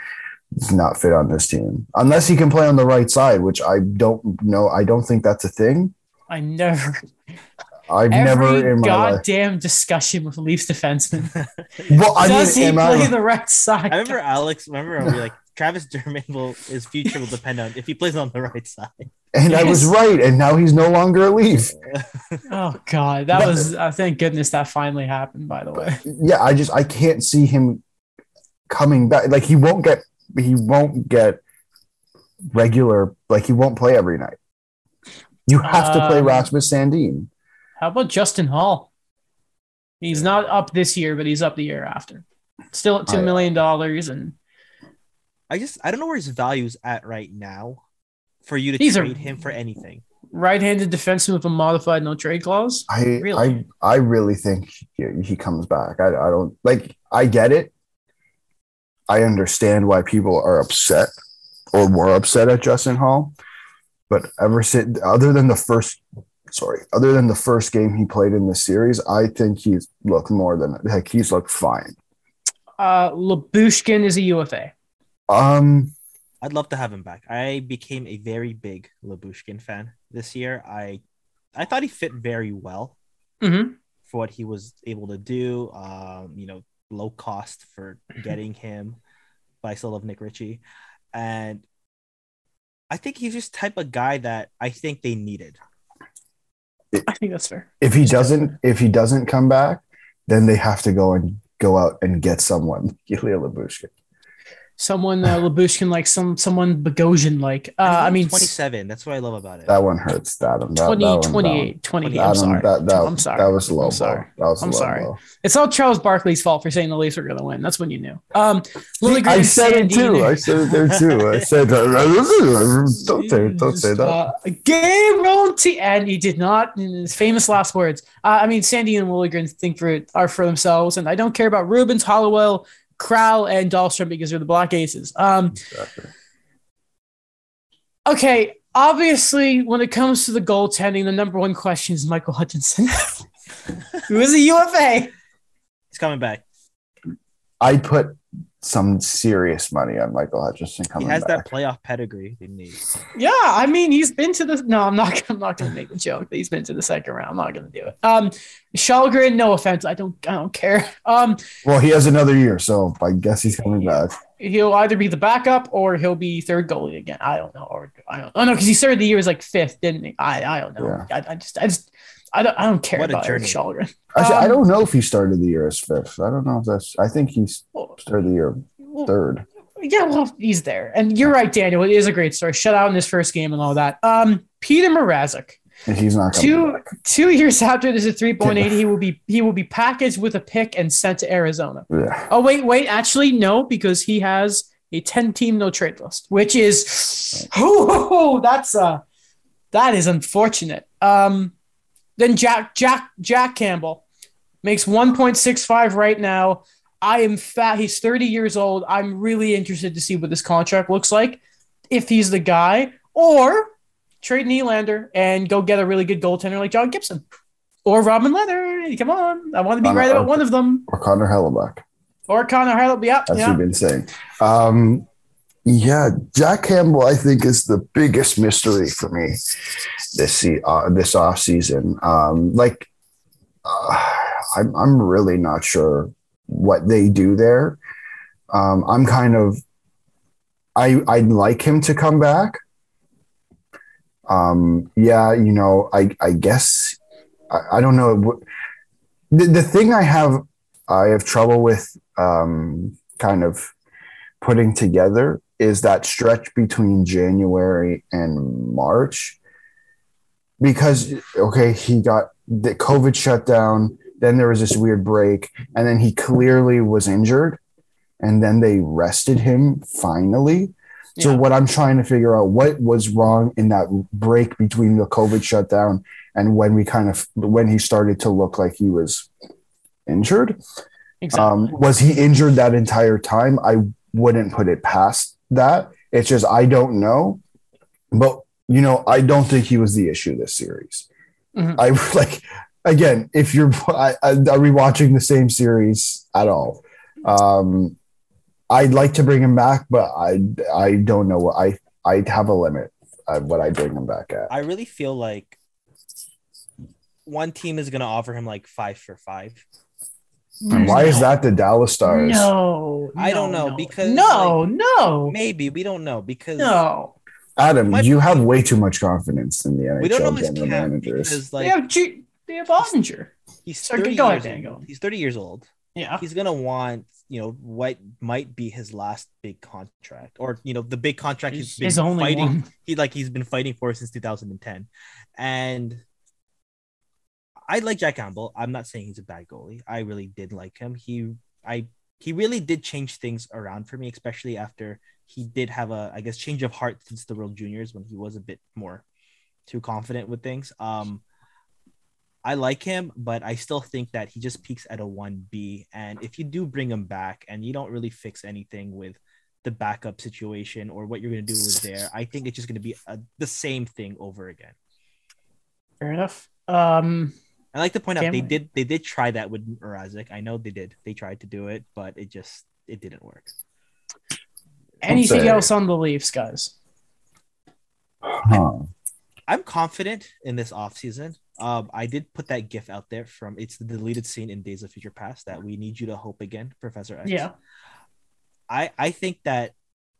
[SPEAKER 2] does not fit on this team unless he can play on the right side, which I don't know. I don't think that's a thing.
[SPEAKER 1] I never
[SPEAKER 2] I've
[SPEAKER 1] every
[SPEAKER 2] never in my life.
[SPEAKER 1] goddamn discussion with Leafs defenseman.
[SPEAKER 2] Well, I
[SPEAKER 1] Does
[SPEAKER 2] mean,
[SPEAKER 1] he play
[SPEAKER 2] I,
[SPEAKER 1] the right side?
[SPEAKER 3] I remember Alex. Remember we like Travis Dermott will his future will depend on if he plays on the right side.
[SPEAKER 2] And I was right, and now he's no longer a Leaf.
[SPEAKER 1] Oh God, that
[SPEAKER 2] But-
[SPEAKER 1] was. Uh, thank goodness that finally happened. By the way,
[SPEAKER 2] Yeah, I just I can't see him coming back. Like he won't get he won't get regular. Like he won't play every night. You have to play
[SPEAKER 1] Um,
[SPEAKER 2] Rasmus Sandin.
[SPEAKER 1] how about Justin Holl? He's not up this year, but he's up the year after. Still at two million dollars, and
[SPEAKER 3] I just I don't know where his value's at right now for you to
[SPEAKER 1] He's a-
[SPEAKER 3] trade him for anything.
[SPEAKER 1] right-handed defenseman with a modified no trade clause.
[SPEAKER 2] I
[SPEAKER 1] Really?
[SPEAKER 2] I I really think he, he comes back. I I don't like. I get it. I understand why people are upset or were upset at Justin Holl, but ever since, other than the first, sorry, other than the first game he played in the series, I think he's looked more than like he's looked fine.
[SPEAKER 1] Uh, Lyubushkin is a UFA.
[SPEAKER 2] Um,
[SPEAKER 3] I'd love to have him back. I became a very big Lyubushkin fan this year. I I thought he fit very well
[SPEAKER 1] hmm
[SPEAKER 3] for what he was able to do. Um, you know, low cost for getting him, but I still love Nick Ritchie. And I think he's just type of guy that I think they needed.
[SPEAKER 1] I think that's fair.
[SPEAKER 2] if he doesn't, if he doesn't come back, then they have to go and go out and get someone. Ilya Lyubushkin.
[SPEAKER 1] Someone uh, Lyubushkin like some someone Bogosian like. Uh,
[SPEAKER 3] And
[SPEAKER 1] I mean,
[SPEAKER 3] 27. That's what I love about it.
[SPEAKER 2] That one hurts. That, that,
[SPEAKER 1] 20,
[SPEAKER 2] that one,
[SPEAKER 1] 28, 20.
[SPEAKER 2] That,
[SPEAKER 1] I'm sorry.
[SPEAKER 2] That, that,
[SPEAKER 1] I'm sorry.
[SPEAKER 2] That was a low
[SPEAKER 1] I'm
[SPEAKER 2] blow.
[SPEAKER 1] sorry.
[SPEAKER 2] That was a
[SPEAKER 1] I'm
[SPEAKER 2] low
[SPEAKER 1] sorry.
[SPEAKER 2] blow.
[SPEAKER 1] It's all Charles Barkley's fault for saying the Leafs were going to win. That's when you knew. Um, Liljegren
[SPEAKER 2] I said it too. I said it there too. I said that. Don't say, don't say that.
[SPEAKER 1] Uh, guarantee, and he did not. In his famous last words. Uh, I mean, Sandin and Liljegren think for it are for themselves, and I don't care about Rubins, Hollowell, Kral, and Dahlstrom because they're the Black Aces. Um, okay, obviously, when it comes to the goaltending, the number one question is Michael Hutchinson, who is a UFA.
[SPEAKER 3] He's coming back.
[SPEAKER 2] I put some serious money on Michael Hutchinson coming.
[SPEAKER 3] He has
[SPEAKER 2] back.
[SPEAKER 3] that playoff pedigree they need.
[SPEAKER 1] Yeah, I mean, he's been to the. No, I'm not. I'm not going to make the joke that he's been to the second round. I'm not going to do it. Um, Källgren, no offense, I don't. I don't care. Um,
[SPEAKER 2] Well, he has another year, so I guess he's coming back.
[SPEAKER 1] he'll either be the backup or he'll be third goalie again. I don't know. Or I don't. Oh no, because he started the year as like fifth, didn't he? I. I don't know. I, I just. I just. I don't. I don't care
[SPEAKER 3] What
[SPEAKER 1] about Eric
[SPEAKER 3] journey.
[SPEAKER 1] Källgren.
[SPEAKER 2] Actually, I
[SPEAKER 1] Um,
[SPEAKER 2] don't know if he started the year as fifth. I don't know if that's. I think he
[SPEAKER 1] Well,
[SPEAKER 2] started the year third.
[SPEAKER 1] Yeah, well, he's there, and you're right, Daniel. It is a great story. Shut out in his first game and all that. Um, Petr Mrazek.
[SPEAKER 2] He's not
[SPEAKER 1] Two
[SPEAKER 2] back.
[SPEAKER 1] two years after this at 3.8, he will be he will be packaged with a pick and sent to Arizona.
[SPEAKER 2] Yeah.
[SPEAKER 1] Oh wait, wait, actually no, because he has a 10 team no trade list, which is oh, that's uh that is unfortunate. Um then Jack Jack Jack Campbell makes 1.65 right now. I am fat. He's 30 years old. I'm really interested to see what this contract looks like. If he's the guy, or trade Nylander and go get a really good goaltender like John Gibson. Or Robin Leonard. Come on. I want to be
[SPEAKER 2] Uh,
[SPEAKER 1] right about one of them.
[SPEAKER 2] Or Connor Hellebuyck.
[SPEAKER 1] Or Connor Harlop. Yeah.
[SPEAKER 2] As
[SPEAKER 1] yeah.
[SPEAKER 2] you've been saying. Um, yeah, Jack Campbell, I think, is the biggest mystery for me this uh, this off season. Um, like, uh, I'm I'm really not sure what they do there. Um, I'm kind of, I I'd like him to come back. Um, yeah, you know, I I guess I, I don't know. The, the thing I have I have trouble with um, kind of putting together is that stretch between January and March. Because, okay, he got the COVID shut down, then there was this weird break, and then he clearly was injured, and then they rested him finally. So, what I'm trying to figure out what was wrong in that break between the COVID shutdown and when we kind of when he started to look like he was injured.
[SPEAKER 1] Exactly.
[SPEAKER 2] Um, was he injured that entire time? I wouldn't put it past that. It's just I don't know. But you know, I don't think he was the issue this series.
[SPEAKER 1] Mhm.
[SPEAKER 2] I like again, if you're I, I, are we watching the same series at all? Um, I'd like to bring him back, but I I don't know what I I have a limit of what I bring him back at.
[SPEAKER 3] I really feel like one team is going to offer him like five for five.
[SPEAKER 2] And why is that the Dallas Stars?
[SPEAKER 1] No,
[SPEAKER 3] I don't
[SPEAKER 1] no,
[SPEAKER 3] know,
[SPEAKER 1] no.
[SPEAKER 3] because,
[SPEAKER 1] no, no,
[SPEAKER 3] Maybe we don't know because
[SPEAKER 1] no.
[SPEAKER 2] Adam,
[SPEAKER 3] Might-
[SPEAKER 2] you have way too much confidence in the
[SPEAKER 3] we don't know
[SPEAKER 2] NHL general managers.
[SPEAKER 3] because
[SPEAKER 1] they have G- they have Oettinger.
[SPEAKER 3] he's
[SPEAKER 1] Sorry,
[SPEAKER 3] 30
[SPEAKER 1] go
[SPEAKER 3] years
[SPEAKER 1] Dan,
[SPEAKER 3] old. He's 30 years old.
[SPEAKER 1] Yeah,
[SPEAKER 3] He's gonna want you know what might be his last big contract or you know the big contract he's been
[SPEAKER 1] his only
[SPEAKER 3] fighting
[SPEAKER 1] one.
[SPEAKER 3] he like he's been fighting for since 2010 and i like jack campbell i'm not saying he's a bad goalie i really did like him he i he really did change things around for me especially after he did have a i guess change of heart since the world juniors when he was a bit more too confident with things um I like him, but I still think that he just peaks at a 1B. And if you do bring him back and you don't really fix anything with the backup situation or what you're going to do with there, I think it's just going to be a, the same thing over again.
[SPEAKER 1] Fair enough. Um,
[SPEAKER 3] I like to point out
[SPEAKER 1] Can't
[SPEAKER 3] they
[SPEAKER 1] wait.
[SPEAKER 3] did they did try that with Mrazek. I know they did. They tried to do it, but it just it didn't work.
[SPEAKER 1] anything
[SPEAKER 2] say-
[SPEAKER 1] else on the Leafs, guys?
[SPEAKER 2] Huh.
[SPEAKER 3] I'm confident in this offseason. Um, I did put that gif out there from it's the deleted scene in Days of Future Past that we need you to hope again, Professor X.
[SPEAKER 1] Yeah.
[SPEAKER 3] I I think that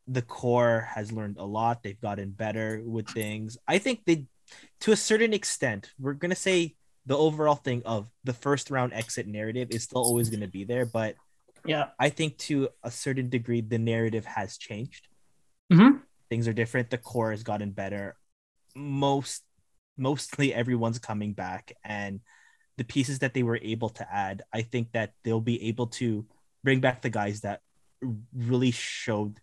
[SPEAKER 3] the core has learned a lot. They've gotten better with things. I think they, to a certain extent, we're gonna say the overall thing of the first round exit narrative is still always gonna be there, but
[SPEAKER 1] Yeah.
[SPEAKER 3] I think to a certain degree the narrative has changed.
[SPEAKER 1] Mhm.
[SPEAKER 3] Things are different. The core has gotten better. Most mostly everyone's coming back and the pieces that they were able to add, I think that they'll be able to bring back the guys that really showed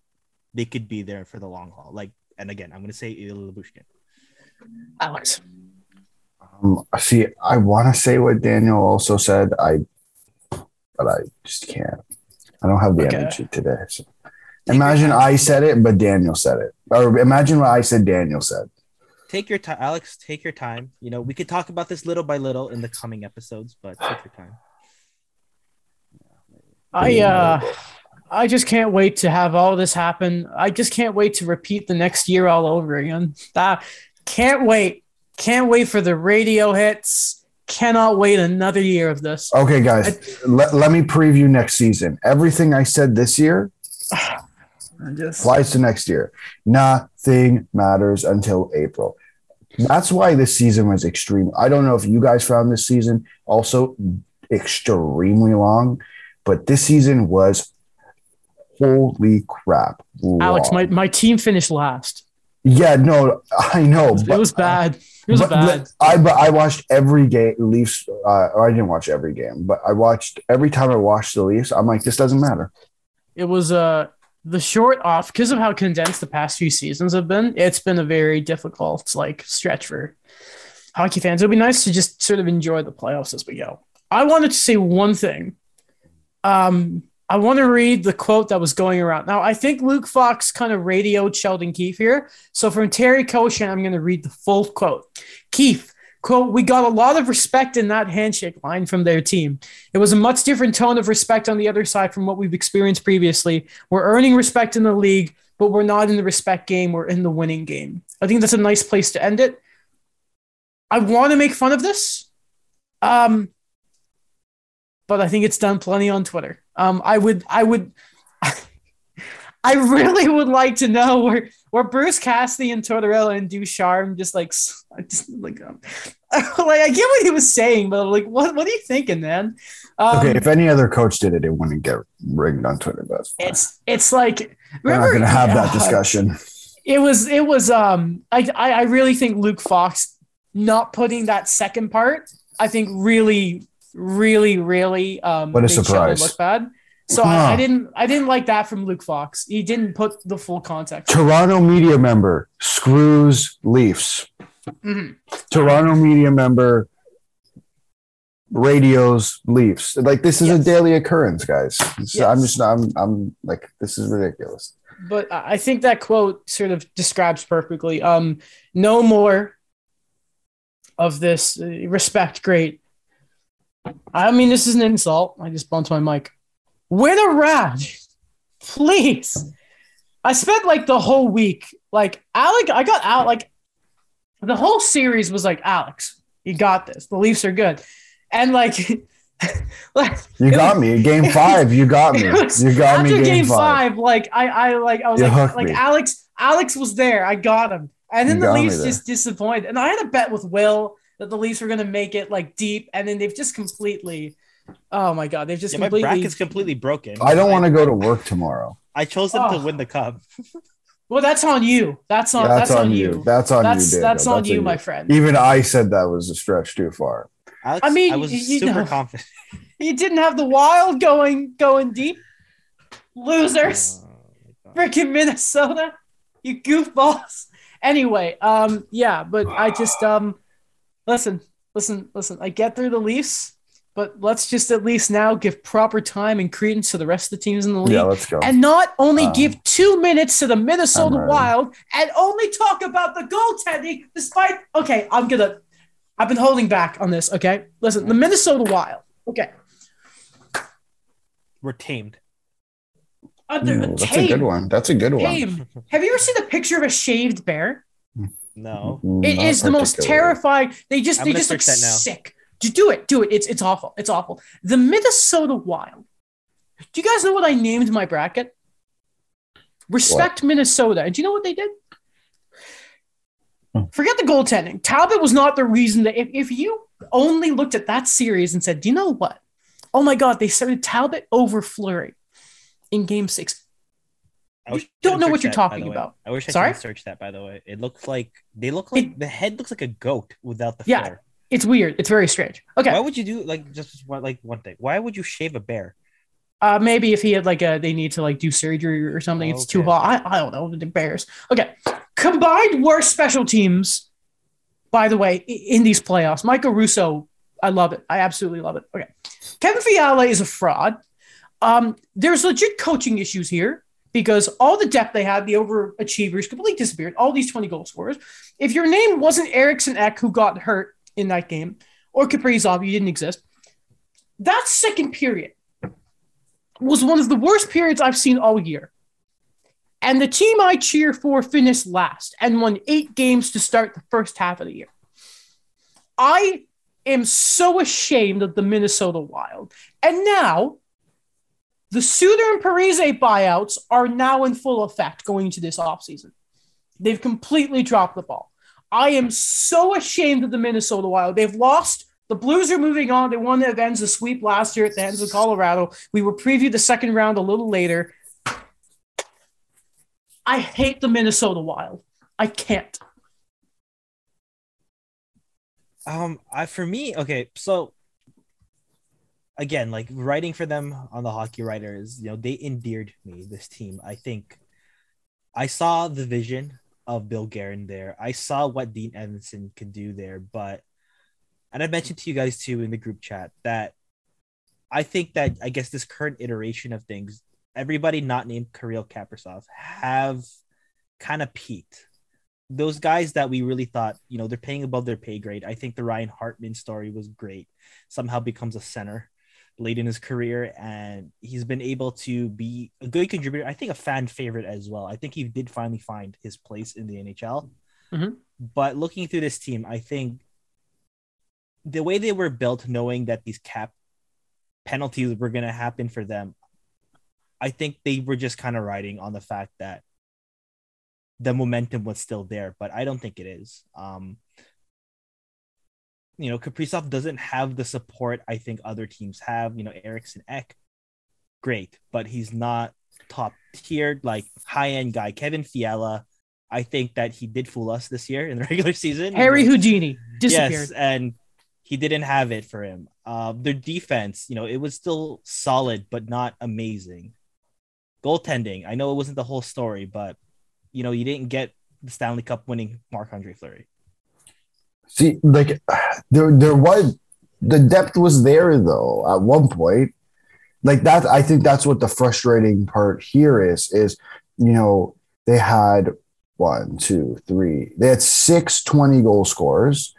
[SPEAKER 3] they could be there for the long haul. Like, and again, I'm going to say Ilya Lyubushkin.
[SPEAKER 1] Alex.
[SPEAKER 2] Um, see, I want to say what Daniel also said. I, but I just can't. I don't have the
[SPEAKER 1] Okay.
[SPEAKER 2] energy today. So. Imagine I said it, but Daniel said it, or imagine what I said. Daniel said.
[SPEAKER 3] Take your time, Alex. Take your time. You know, we could talk about this little by little in the coming episodes, but take your time.
[SPEAKER 1] I uh I just can't wait to have all this happen. I just can't wait to repeat the next year all over again. That can't wait. Can't wait for the radio hits. Cannot wait another year of this.
[SPEAKER 2] Okay, guys, let, let me preview next season. Everything I said this year
[SPEAKER 1] I just
[SPEAKER 2] applies to next year. Nothing matters until April. That's why this season was extreme. I don't know if you guys found this season also extremely long, but this season was holy crap.
[SPEAKER 1] Alex, my, my team finished last.
[SPEAKER 2] yeah, no, I know.
[SPEAKER 1] It
[SPEAKER 2] but-
[SPEAKER 1] was bad. It was
[SPEAKER 2] but-
[SPEAKER 1] bad.
[SPEAKER 2] but I but I watched every game Leafs. Uh, or I didn't watch every game, but I watched every time I watched the Leafs. I'm like, this doesn't matter.
[SPEAKER 1] It was uh the short off because of how condensed the past few seasons have been. It's been a very difficult like stretch for hockey fans. It'd be nice to just sort of enjoy the playoffs as we go. I wanted to say one thing. Um, I want to read the quote that was going around. Now, I think Luke Fox kind of radioed Sheldon Keefe here. So from Terry Koshan, I'm going to read the full quote. Keefe, quote, we got a lot of respect in that handshake line from their team. It was a much different tone of respect on the other side from what we've experienced previously. We're earning respect in the league, but we're not in the respect game. We're in the winning game. I think that's a nice place to end it. I want to make fun of this. Um, but I think it's done plenty on Twitter. Um, I would, I would, I really would like to know where where Bruce Cassidy and Tortorella and Ducharme just like, just like, um, like I get what he was saying, but like, what what are you thinking, man? Um,
[SPEAKER 2] Okay, if any other coach did it, it wouldn't get rigged on Twitter. But that's fine.
[SPEAKER 1] it's it's like
[SPEAKER 2] we're not going to have that discussion.
[SPEAKER 1] It was it was um I I I really think Luke Fox not putting that second part I think really really really um
[SPEAKER 2] What a surprise.
[SPEAKER 1] look bad. So I,
[SPEAKER 2] Huh.
[SPEAKER 1] I didn't I didn't like that from Luke Fox. He didn't put the full context.
[SPEAKER 2] Toronto media member screws Leafs.
[SPEAKER 1] Mhm.
[SPEAKER 2] Toronto media member radios Leafs. Like this is a daily occurrence, guys. It's- I'm just I'm I'm like this is ridiculous.
[SPEAKER 1] But I I think that quote sort of describes perfectly. Um, no more of this uh, respect. Great. I mean, this is an insult. I just bumped my mic. Win a round, please. I spent like the whole week, like Alec. I got out like the whole series was like Alex, you got this. The Leafs are good, and like like,
[SPEAKER 2] You got me. Game five, you got me.
[SPEAKER 1] was-
[SPEAKER 2] You got me
[SPEAKER 1] after
[SPEAKER 2] game,
[SPEAKER 1] game
[SPEAKER 2] five.
[SPEAKER 1] five. like I, I like I was
[SPEAKER 2] You
[SPEAKER 1] like, like
[SPEAKER 2] me.
[SPEAKER 1] Alex, Alex was there. I got him, and then
[SPEAKER 2] You
[SPEAKER 1] the Leafs just disappointed. And I had a bet with Will that the Leafs were going to make it like deep, and then they've just completely. Oh my god, they've just
[SPEAKER 3] Yeah, my
[SPEAKER 1] completely.
[SPEAKER 3] bracket's completely broken.
[SPEAKER 2] I don't want to go to work tomorrow.
[SPEAKER 3] I chose them
[SPEAKER 1] Oh.
[SPEAKER 3] to win the cup.
[SPEAKER 1] Well, that's on you. That's on.
[SPEAKER 2] that's,
[SPEAKER 1] that's,
[SPEAKER 2] on you. That's on
[SPEAKER 1] That's
[SPEAKER 2] you,
[SPEAKER 1] that's
[SPEAKER 2] Daniel.
[SPEAKER 1] on you,
[SPEAKER 2] on
[SPEAKER 1] my friend.
[SPEAKER 2] Even I said that was a stretch too far.
[SPEAKER 3] Alex,
[SPEAKER 1] I mean,
[SPEAKER 3] I was
[SPEAKER 1] you
[SPEAKER 3] super
[SPEAKER 1] know.
[SPEAKER 3] confident.
[SPEAKER 1] You didn't have the Wild going going deep. Losers.
[SPEAKER 3] Oh,
[SPEAKER 1] freaking Minnesota, you goofballs. Anyway, um, yeah, but I just um, listen, listen, listen. I get through the Leafs, but let's just at least now give proper time and credence to the rest of the teams in the league,
[SPEAKER 2] Yeah, let's go.
[SPEAKER 1] and not only
[SPEAKER 2] Um,
[SPEAKER 1] give two minutes to the Minnesota Wild and only talk about the goaltending. Despite okay, I'm gonna. I've been holding back on this. Okay, listen, the Minnesota Wild. Okay,
[SPEAKER 3] We're tamed.
[SPEAKER 1] uh,
[SPEAKER 2] Ooh, that's a good one. That's a good one.
[SPEAKER 1] tame. Have you ever seen a picture of a shaved bear?
[SPEAKER 3] No.
[SPEAKER 1] It
[SPEAKER 2] Not
[SPEAKER 1] is the most terrifying. They just
[SPEAKER 3] I'm
[SPEAKER 1] they just look
[SPEAKER 3] search that now.
[SPEAKER 1] sick. Just do it, do it. It's it's awful. It's awful. The Minnesota Wild. Do you guys know what I named my bracket? Respect Minnesota. And do you know what they did?
[SPEAKER 2] Hmm.
[SPEAKER 1] Forget the goaltending. Talbot was not the reason that if, if you only looked at that series and said, do you know what? Oh my God, they started Talbot over Fleury in game six.
[SPEAKER 3] I
[SPEAKER 1] don't know what you're
[SPEAKER 3] that,
[SPEAKER 1] talking about.
[SPEAKER 3] I wish I
[SPEAKER 1] Sorry?
[SPEAKER 3] could search that. By the way, it looks like they look like the head looks like a goat without the
[SPEAKER 1] Yeah.
[SPEAKER 3] fur.
[SPEAKER 1] It's weird. It's very strange. Okay.
[SPEAKER 3] Why would you do like just like one thing? Why would you shave a bear?
[SPEAKER 1] Uh, maybe if he had like a, they need to like do surgery or something. It's too hot. I, I don't know. The Bears. Okay. Combined worst special teams, by the way, in these playoffs. Michael Russo, I love it. I absolutely love it. Okay. Kevin Fiala is a fraud. Um, there's legit coaching issues here because all the depth they had, the overachievers, completely disappeared. All these 20 goal scorers. If your name wasn't Eriksson Ek, who got hurt in that game, or Kaprizov, you didn't exist. That second period was one of the worst periods I've seen all year. And the team I cheer for finished last and won eight games to start the first half of the year. I am so ashamed of the Minnesota Wild. And now the Suter and Parise buyouts are now in full effect going into this offseason. They've completely dropped the ball. I am so ashamed of the Minnesota Wild. They've lost. The Blues are moving on. They won the Avens a sweep last year at the hands of Colorado. We will preview the second round a little later. I hate the Minnesota Wild. I can't.
[SPEAKER 3] Um, I for me, okay, so again, like writing for them on the hockey writers, you know, they endeared me this team. I think I saw the vision of Bill Guerin there. I saw what Dean Evason could do there, but and I mentioned to you guys too in the group chat that I think that I guess this current iteration of things, everybody not named Kirill Kaprizov have kind of peaked those guys that we really thought, you know, they're paying above their pay grade. I think the Ryan Hartman story was great. Somehow becomes a center late in his career, and he's been able to be a good contributor. I think a fan favorite as well. I think he did finally find his place in the NHL.
[SPEAKER 1] Mhm.
[SPEAKER 3] But looking through this team, I think the way they were built, knowing that these cap penalties were going to happen for them, I think they were just kind of riding on the fact that the momentum was still there, but I don't think it is. Um, you know, Kaprizov doesn't have the support I think other teams have. You know, Eriksson Ek, great, but he's not top tiered, like high end guy. Kevin Fiala, I think that he did fool us this year in the regular season.
[SPEAKER 1] Harry
[SPEAKER 3] You know,
[SPEAKER 1] Houdini disappeared.
[SPEAKER 3] Yes, and he didn't have it for him. Uh, their defense, you know, it was still solid, but not amazing. Goaltending, I know it wasn't the whole story, but you know, you didn't get the Stanley Cup winning Marc Andre Fleury.
[SPEAKER 2] See, like there, there was the depth was there though at one point. Like that, I think that's what the frustrating part here is. Is you know they had one, two, three. They had six 20 goal scorers,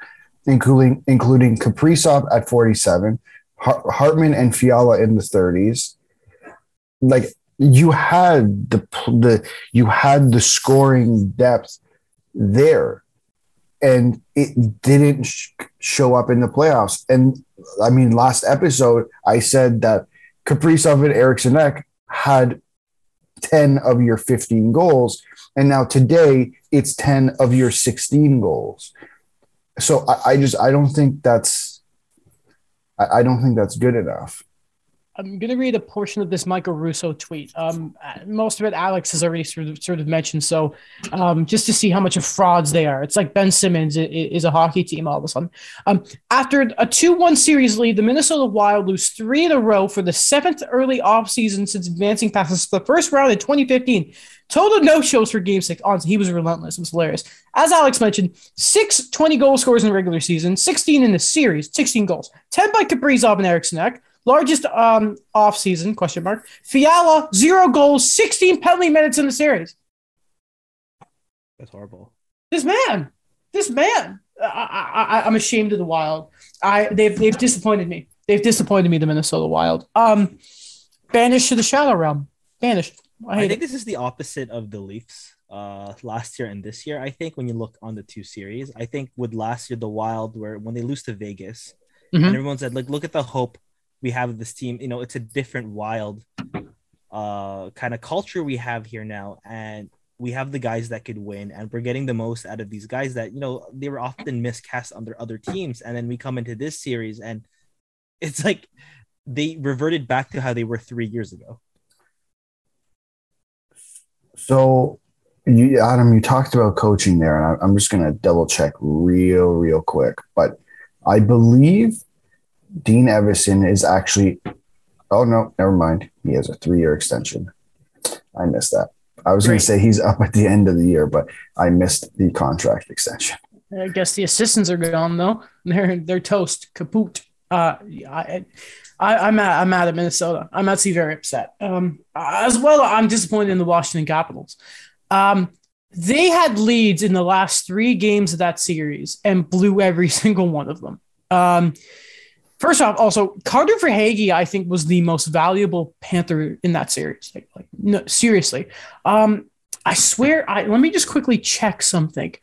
[SPEAKER 2] including including Kaprizov at 47, Hartman and Fiala in the 30s. Like you had the the you had the scoring depth there and it didn't sh- show up in the playoffs. And I mean, last episode I said that Kaprizov and Eriksson Ek had 10 of your 15 goals. And now today it's 10 of your 16 goals. So I, I just, I don't think that's, I, I don't think that's good enough.
[SPEAKER 1] I'm going to read a portion of this Michael Russo tweet. Um, most of it Alex has already sort of mentioned. So, um, just to see how much of frauds they are, it's like Ben Simmons is a hockey team all of a sudden. Um, after a two-one series lead, the Minnesota Wild lose three in a row for the seventh early offseason since advancing past the first round in 2015. Total no shows for game six. Honestly, he was relentless. It was hilarious. As Alex mentioned, six 20 goal scores in the regular season, 16 in the series, 16 goals, 10 by Kaprizov and Eriksson. Largest um, off season question mark. Fiala zero goals, 16 penalty minutes in the series.
[SPEAKER 3] That's horrible.
[SPEAKER 1] This man, this man. I, I, I'm ashamed of the Wild. I they've they've disappointed me. They've disappointed me. The Minnesota Wild. Um, banished to the shadow realm. Banished.
[SPEAKER 3] I, I think it. this is the opposite of the Leafs uh last year and this year. I think when you look on the two series, I think with last year the Wild where when they lose to Vegas, mm-hmm. and everyone said like look at the hope we have this team. You know, it's a different wild uh kind of culture we have here now, and we have the guys that could win, and we're getting the most out of these guys that you know they were often miscast under other teams, and then we come into this series and it's like they reverted back to how they were three years ago.
[SPEAKER 2] So, you, Adam, you talked about coaching there, and I'm just going to double check real, real quick. But I believe Dean Evason is actually. Oh no, never mind. He has a three-year extension. I missed that. I was going to say he's up at the end of the year, but I missed the contract extension.
[SPEAKER 1] I guess the assistants are gone though. They're they're toast, kaput. Uh, I, I, am mad. I'm mad at Minnesota. I'm actually very upset. Um, as well, I'm disappointed in the Washington Capitals. Um, they had leads in the last three games of that series and blew every single one of them. Um, First off, also Carter Verhaeghe, I think, was the most valuable Panther in that series. Like, like no, seriously. Um, I swear. I let me just quickly check something.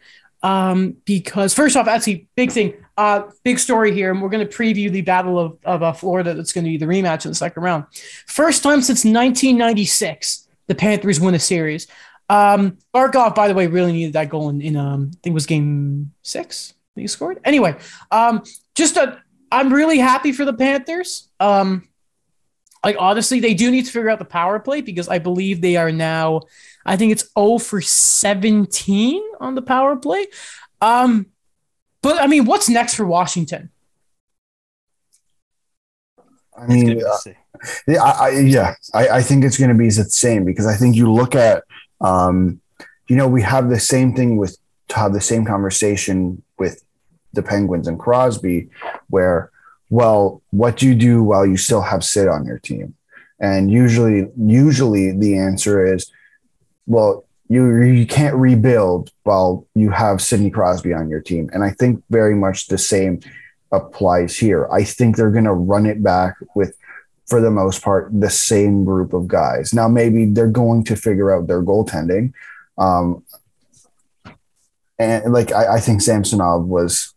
[SPEAKER 1] Um, because first off, actually, big thing, uh, big story here, and we're going to preview the Battle of, of uh, Florida. That's going to be the rematch in the second round. First time since 1996, the Panthers win a series. Um, Barkov, by the way, really needed that goal in, in um, I think it was game six. That he scored. Anyway, um, just a I'm really happy for the Panthers. Um, like honestly, they do need to figure out the power play because I believe they are now, I think it's 0 for 17 on the power play. Um, but I mean, what's next for Washington?
[SPEAKER 2] I mean, uh, yeah, I, yeah, I, I think it's going to be the same because I think you look at, um, you know, we have the same thing with to have the same conversation with the Penguins and Crosby, where, well, what do you do while you still have Sid on your team? And usually, usually the answer is, well, you you can't rebuild while you have Sidney Crosby on your team. And I think very much the same applies here. I think they're going to run it back with, for the most part, the same group of guys. Now, maybe they're going to figure out their goaltending. Um, and like I, I think Samsonov was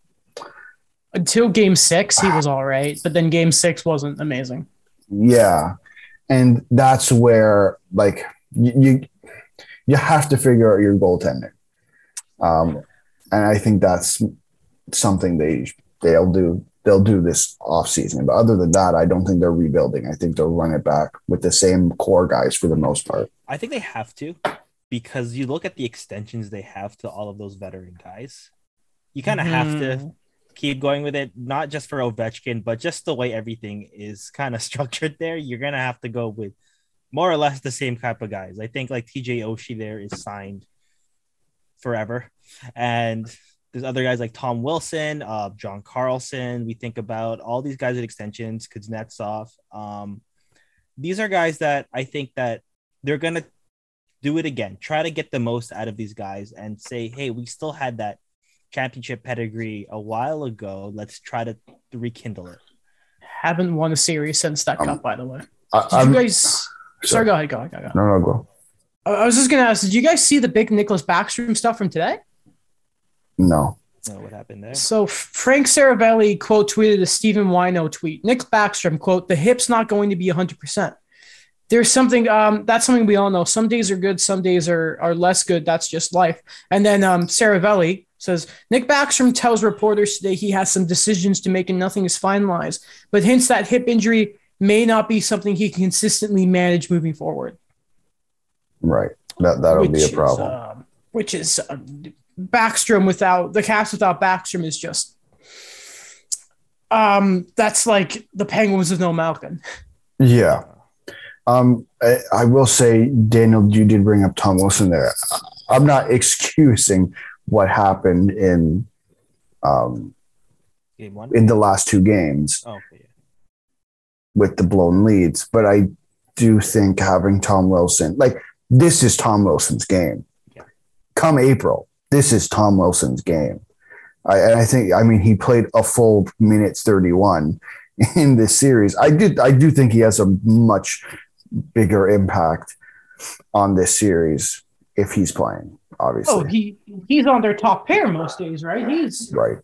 [SPEAKER 1] until game six, he was all right, but then game six wasn't amazing.
[SPEAKER 2] Yeah. And that's where like you you have to figure out your goaltending. Um, and I think that's something they they'll do they'll do this off season. But other than that, I don't think they're rebuilding. I think they'll run it back with the same core guys for the most part.
[SPEAKER 3] I think they have to because you look at the extensions they have to all of those veteran guys. You kind of mm-hmm. have to mm-hmm keep going with it, not just for Ovechkin, but just the way everything is kind of structured there. You're gonna have to go with more or less the same type of guys. I think like TJ Oshie there is signed forever, and there's other guys like Tom Wilson, uh, John Carlson. We think about all these guys with extensions, Kuznetsov. Um, these are guys that I think that they're gonna do it again. Try to get the most out of these guys and say, hey, we still had that championship pedigree a while ago. Let's try to rekindle it.
[SPEAKER 1] Haven't won a series since that um, cup, by the way. I, did you guys? Sorry. sorry, go ahead. Go ahead. Go ahead.
[SPEAKER 2] No, no, go.
[SPEAKER 1] I was just gonna ask. Did you guys see the big Nicklas Backstrom stuff from today?
[SPEAKER 2] No.
[SPEAKER 3] know what happened there.
[SPEAKER 1] So Frank Seravalli quote tweeted a Stephen Whyno tweet. Nick Backstrom quote: "The hip's not going to be 100 percent. There's something um, that's something we all know. Some days are good, some days are are less good. That's just life." And then um, Saravelli says Nick Backstrom tells reporters today he has some decisions to make and nothing is finalized, but hints that hip injury may not be something he can consistently manage moving forward.
[SPEAKER 2] Right. That that'll be a
[SPEAKER 1] Which is,
[SPEAKER 2] problem.
[SPEAKER 1] um, which is uh, Backstrom without the cast without Backstrom is just um that's like the Penguins with no Malkin.
[SPEAKER 2] yeah. Um, I, I will say, Daniel, you did bring up Tom Wilson there. I'm not excusing what happened in um,
[SPEAKER 3] Game one.
[SPEAKER 2] in the last two games
[SPEAKER 3] Oh, okay.
[SPEAKER 2] with the blown leads, but I do think having Tom Wilson, like this is Tom Wilson's game.
[SPEAKER 3] Yeah.
[SPEAKER 2] Come April, this is Tom Wilson's game. I, and I think, I mean, he played a full minutes 31 in this series. I did, I do think he has a much bigger impact on this series if he's playing, obviously.
[SPEAKER 1] Oh, he he's on their top pair most days, right? He's
[SPEAKER 2] right.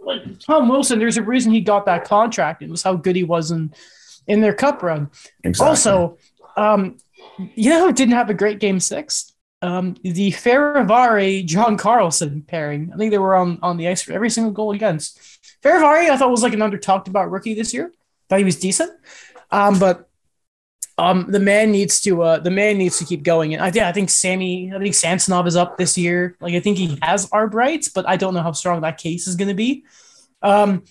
[SPEAKER 1] like Tom Wilson. There's a reason he got that contract. It was how good he was in in their cup run.
[SPEAKER 2] Exactly.
[SPEAKER 1] Also, um, you know who didn't have a great game six? Um, the Fehervary John Carlson pairing. I think they were on, on the ice for every single goal against. Fehervary, I thought was like an under talked about rookie this year. Thought he was decent. Um, but um, the man needs to uh, the man needs to keep going. And I think I think Sammy, I think Samsonov is up this year. Like I think he has arb rights, but I don't know how strong that case is going to be. Um,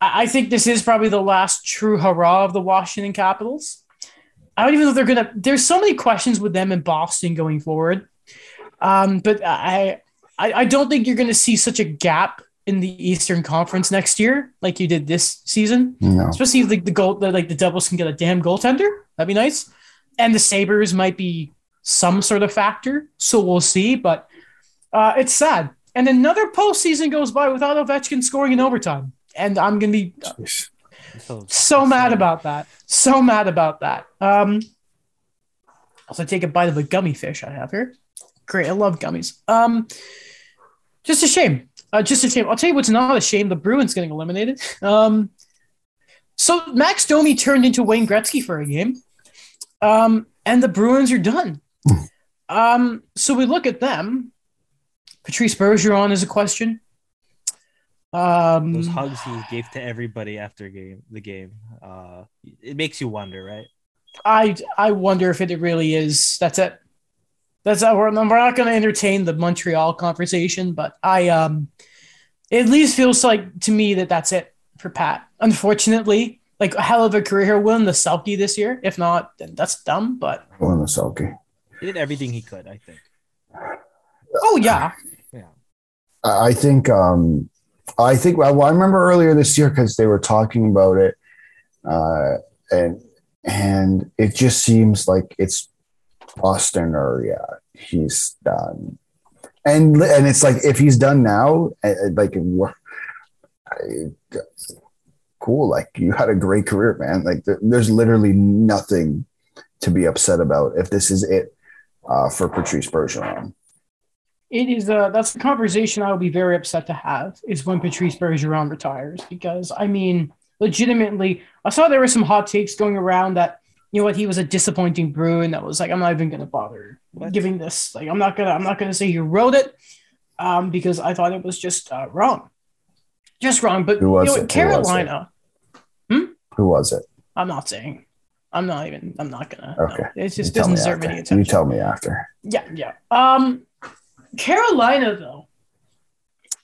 [SPEAKER 1] I I think this is probably the last true hurrah of the Washington Capitals. I don't even know if they're gonna. There's so many questions with them in Boston going forward, um, but I, I I don't think you're gonna see such a gap in the Eastern Conference next year like you did this season.
[SPEAKER 2] No.
[SPEAKER 1] Especially if the, the goal, the, like the Devils can get a damn goaltender, that'd be nice. And the Sabres might be some sort of factor, so we'll see. But uh, it's sad. And another postseason goes by without Ovechkin scoring in overtime, and I'm gonna be
[SPEAKER 2] Jeez.
[SPEAKER 3] So,
[SPEAKER 1] so mad about that. So mad about that. Um, also take a bite of a gummy fish I have here. Great, I love gummies. Um, just a shame. Uh, just a shame. I'll tell you what's not a shame. The Bruins getting eliminated. Um, so Max Domi turned into Wayne Gretzky for a game, um, and the Bruins are done. um, so we look at them. Patrice Bergeron is a question. Um,
[SPEAKER 3] those hugs he gave to everybody after game the game, uh, it makes you wonder, right?
[SPEAKER 1] I I wonder if it really is. That's it. That's uh, we're, we're not going to entertain the Montreal conversation, but I um, it at least feels like to me that that's it for Pat. Unfortunately, like a hell of a career win the Selke this year. If not, then that's dumb. But
[SPEAKER 2] Win the Selke.
[SPEAKER 3] He did everything he could, I think.
[SPEAKER 1] oh yeah,
[SPEAKER 2] Yeah. I think um I think well I remember earlier this year because they were talking about it uh and and it just seems like it's Boston or yeah he's done and and it's like if he's done now eh, eh, like what- I- cool like you had a great career man like there, there's literally nothing to be upset about if this is it uh, for Patrice Bergeron.
[SPEAKER 1] it is. Uh, that's the conversation I will be very upset to have is when Patrice Bergeron retires because I mean, legitimately, I saw there were some hot takes going around that you know what he was a disappointing Bruin that was like I'm not even going to bother
[SPEAKER 3] What?
[SPEAKER 1] giving this like I'm not gonna I'm not gonna say he wrote it um, because I thought it was just uh, wrong, just wrong. But you know,
[SPEAKER 2] it?
[SPEAKER 1] what,
[SPEAKER 2] Who was it?
[SPEAKER 1] Carolina,
[SPEAKER 2] Who was it?
[SPEAKER 1] I'm not saying. I'm not even. I'm not gonna. no.
[SPEAKER 2] Okay.
[SPEAKER 1] it just doesn't deserve
[SPEAKER 2] after.
[SPEAKER 1] any attention.
[SPEAKER 2] You tell me after.
[SPEAKER 1] Yeah, yeah. Um, Carolina though,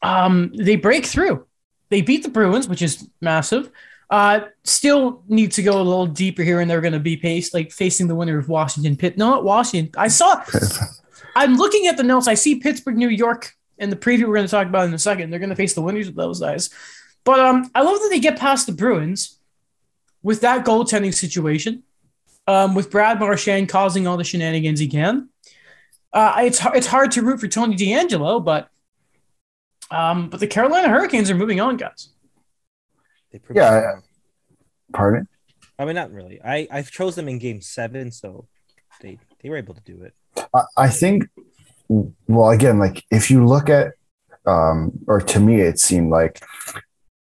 [SPEAKER 1] um, they break through. They beat the Bruins, which is massive. Uh, still need to go a little deeper here, and they're going to be paced like facing the winner of Washington Pitt. Not Washington. I saw. I'm looking at the notes. I see Pittsburgh, New York, and the preview we're going to talk about in a second. They're going to face the winners of those guys. But um, I love that they get past the Bruins with that goaltending situation, um, with Brad Marchand causing all the shenanigans he can. Uh, it's it's hard to root for Tony D'Angelo, but um, but the Carolina Hurricanes are moving on, guys.
[SPEAKER 3] They proved
[SPEAKER 2] Yeah,
[SPEAKER 3] me.
[SPEAKER 2] Pardon?
[SPEAKER 3] I mean, not really. I I chose them in game seven, so they they were able to do it.
[SPEAKER 2] I, I think, well, again, like if you look at um, or to me, it seemed like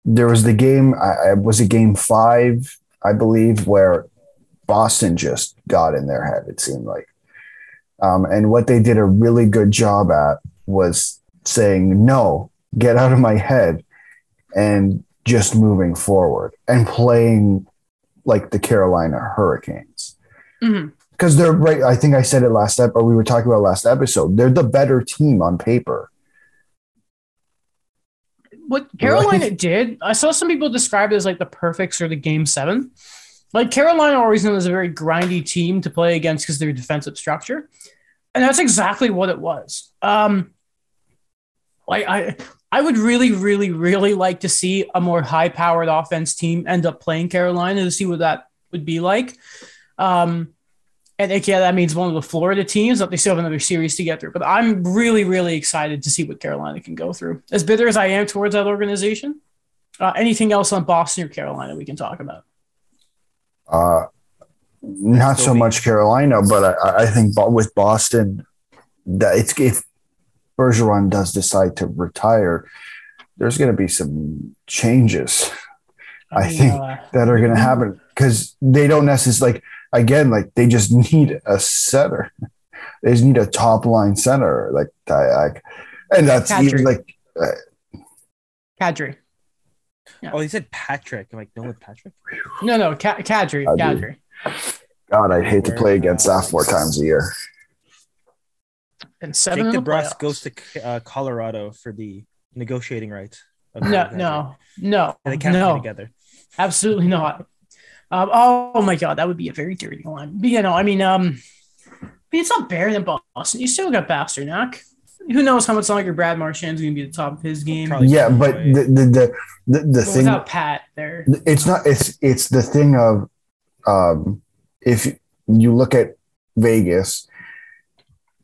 [SPEAKER 2] there was the game. I, I was a game five, I believe, where Boston just got in their head. It seemed like, um, and what they did a really good job at was saying, "No, get out of my head," and just moving forward and playing like the Carolina Hurricanes
[SPEAKER 1] Mhm.
[SPEAKER 2] because they're right. I think I said it last ep, or we were talking about last episode. They're the better team on paper.
[SPEAKER 1] What Carolina did, I saw some people describe it as like the perfect sort of game seven. Like Carolina always known as a very grindy team to play against because their defensive structure. And that's exactly what it was. Um like I I would really, really, really like to see a more high powered offense team end up playing Carolina to see what that would be like. Um and yeah, that means one of the Florida teams that they still have another series to get through. But I'm really, really excited to see what Carolina can go through. As bitter as I am towards that organization, uh, anything else on Boston or Carolina we can talk about?
[SPEAKER 2] Uh, not so much Carolina, but I, I think with Boston, that it's if Bergeron does decide to retire, there's going to be some changes I think
[SPEAKER 1] uh,
[SPEAKER 2] that are going to happen because they don't necessarily like again like they just need a center. They just need a top line center like I, like, and that's even
[SPEAKER 1] Kadri.
[SPEAKER 2] like
[SPEAKER 1] Kadri.
[SPEAKER 3] Oh, he said Patrick. I'm like, no, with Patrick.
[SPEAKER 1] No, no, Ka- Kadri.
[SPEAKER 2] Kadri.
[SPEAKER 1] Kadri.
[SPEAKER 2] God, I'd hate to play against that four times a year.
[SPEAKER 1] And seven
[SPEAKER 3] Jake
[SPEAKER 1] in DeBrusk
[SPEAKER 3] goes to uh, Colorado for the negotiating rights. of the
[SPEAKER 1] No, no, no,
[SPEAKER 3] And they can't play
[SPEAKER 1] no,
[SPEAKER 3] together.
[SPEAKER 1] absolutely not. Um, oh my god, that would be a very dirty line. But, you know, I mean, um, but it's not better than Boston. You still got Pastrnak. Who knows how much longer Brad Marchand's going to be at the top of his game?
[SPEAKER 3] Probably
[SPEAKER 2] Yeah, but the the the, the, the
[SPEAKER 1] Well,
[SPEAKER 2] thing
[SPEAKER 1] without Pat there.
[SPEAKER 2] it's not it's it's the thing of um if you look at Vegas,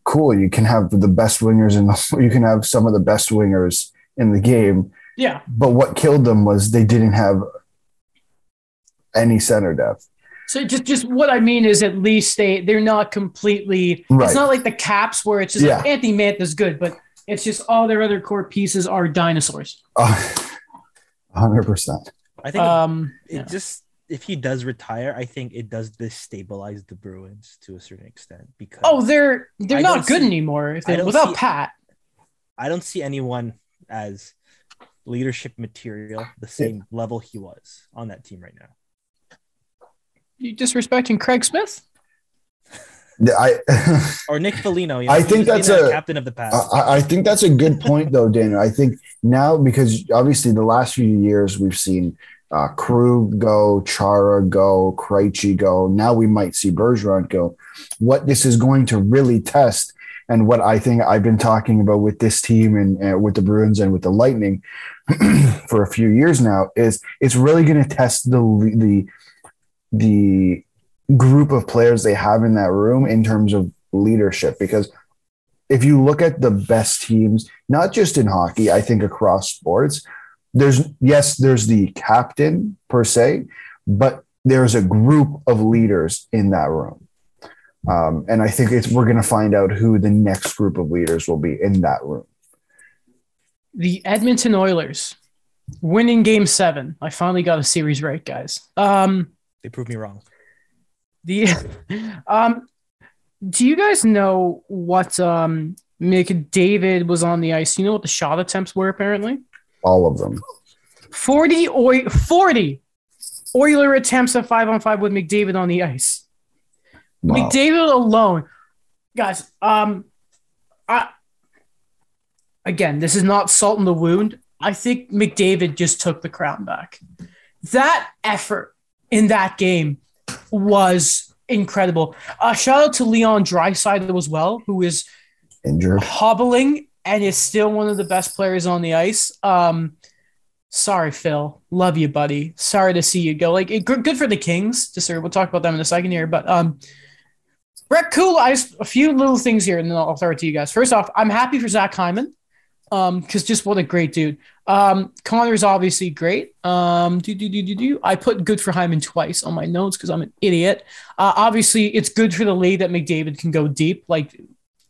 [SPEAKER 2] cool, you can have the best wingers and you can have some of the best wingers in the game,
[SPEAKER 1] Yeah,
[SPEAKER 2] but what killed them was they didn't have any center depth.
[SPEAKER 1] So just just what I mean is at least they they're not completely.
[SPEAKER 2] Right.
[SPEAKER 1] It's not like the Caps where it's just like
[SPEAKER 2] Yeah.
[SPEAKER 1] Anthony Mantha's good, but it's just all their other core pieces are dinosaurs.
[SPEAKER 2] hundred percent.
[SPEAKER 3] I think
[SPEAKER 1] Um,
[SPEAKER 3] it
[SPEAKER 1] yeah.
[SPEAKER 3] just if he does retire, I think it does destabilize the Bruins to a certain extent because
[SPEAKER 1] oh, they're they're
[SPEAKER 3] I
[SPEAKER 1] not good
[SPEAKER 3] see-
[SPEAKER 1] anymore if they without
[SPEAKER 3] see-
[SPEAKER 1] Pat.
[SPEAKER 3] I don't see anyone as leadership material the same level he was on that team right now.
[SPEAKER 1] You disrespecting Craig Smith?
[SPEAKER 2] I
[SPEAKER 3] Or Nick Foligno. You know,
[SPEAKER 2] I think that's a-
[SPEAKER 3] captain of the past.
[SPEAKER 2] I, I think that's a good point, though, Daniel. I think now because obviously the last few years we've seen uh, Krug go, Chara go, Krejci go. Now we might see Bergeron go. What this is going to really test, and what I think I've been talking about with this team and uh, with the Bruins and with the Lightning for a few years now, is it's really going to test the the the group of players they have in that room in terms of leadership because if you look at the best teams, not just in hockey, I think across sports, there's yes, there's the captain per se, but there's a group of leaders in that room. Um, and I think it's we're going to find out who the next group of leaders will be in that room.
[SPEAKER 1] The Edmonton Oilers winning Game Seven. I finally got a series right, guys. Um,
[SPEAKER 3] they proved me wrong.
[SPEAKER 1] the um, do you guys know what um McDavid was on the ice? You know what the shot attempts were apparently.
[SPEAKER 2] All of them.
[SPEAKER 1] 40 or 40 Oiler attempts at five on five with McDavid on the ice.
[SPEAKER 2] Wow.
[SPEAKER 1] McDavid alone, guys. Um, I again, this is not salt in the wound. I think McDavid just took the crown back. That effort in that game was incredible. Uh, shout out to Leon Draisaitl as well, who is
[SPEAKER 2] Injured.
[SPEAKER 1] hobbling and is still one of the best players on the ice. Um, sorry, Phil. Love you, buddy. Sorry to see you go. Like, it, good, for the Kings. Just sort of, we'll talk about them in a second here. But um, Brett Cool, I just, a few little things here, and then I'll throw it to you guys. First off, I'm happy for Zach Hyman. Um, because just what a great dude. Um, Connor's obviously great. Um, do do do do do. I put good for Hyman twice on my notes because I'm an idiot. Uh, obviously, it's good for the league that McDavid can go deep. Like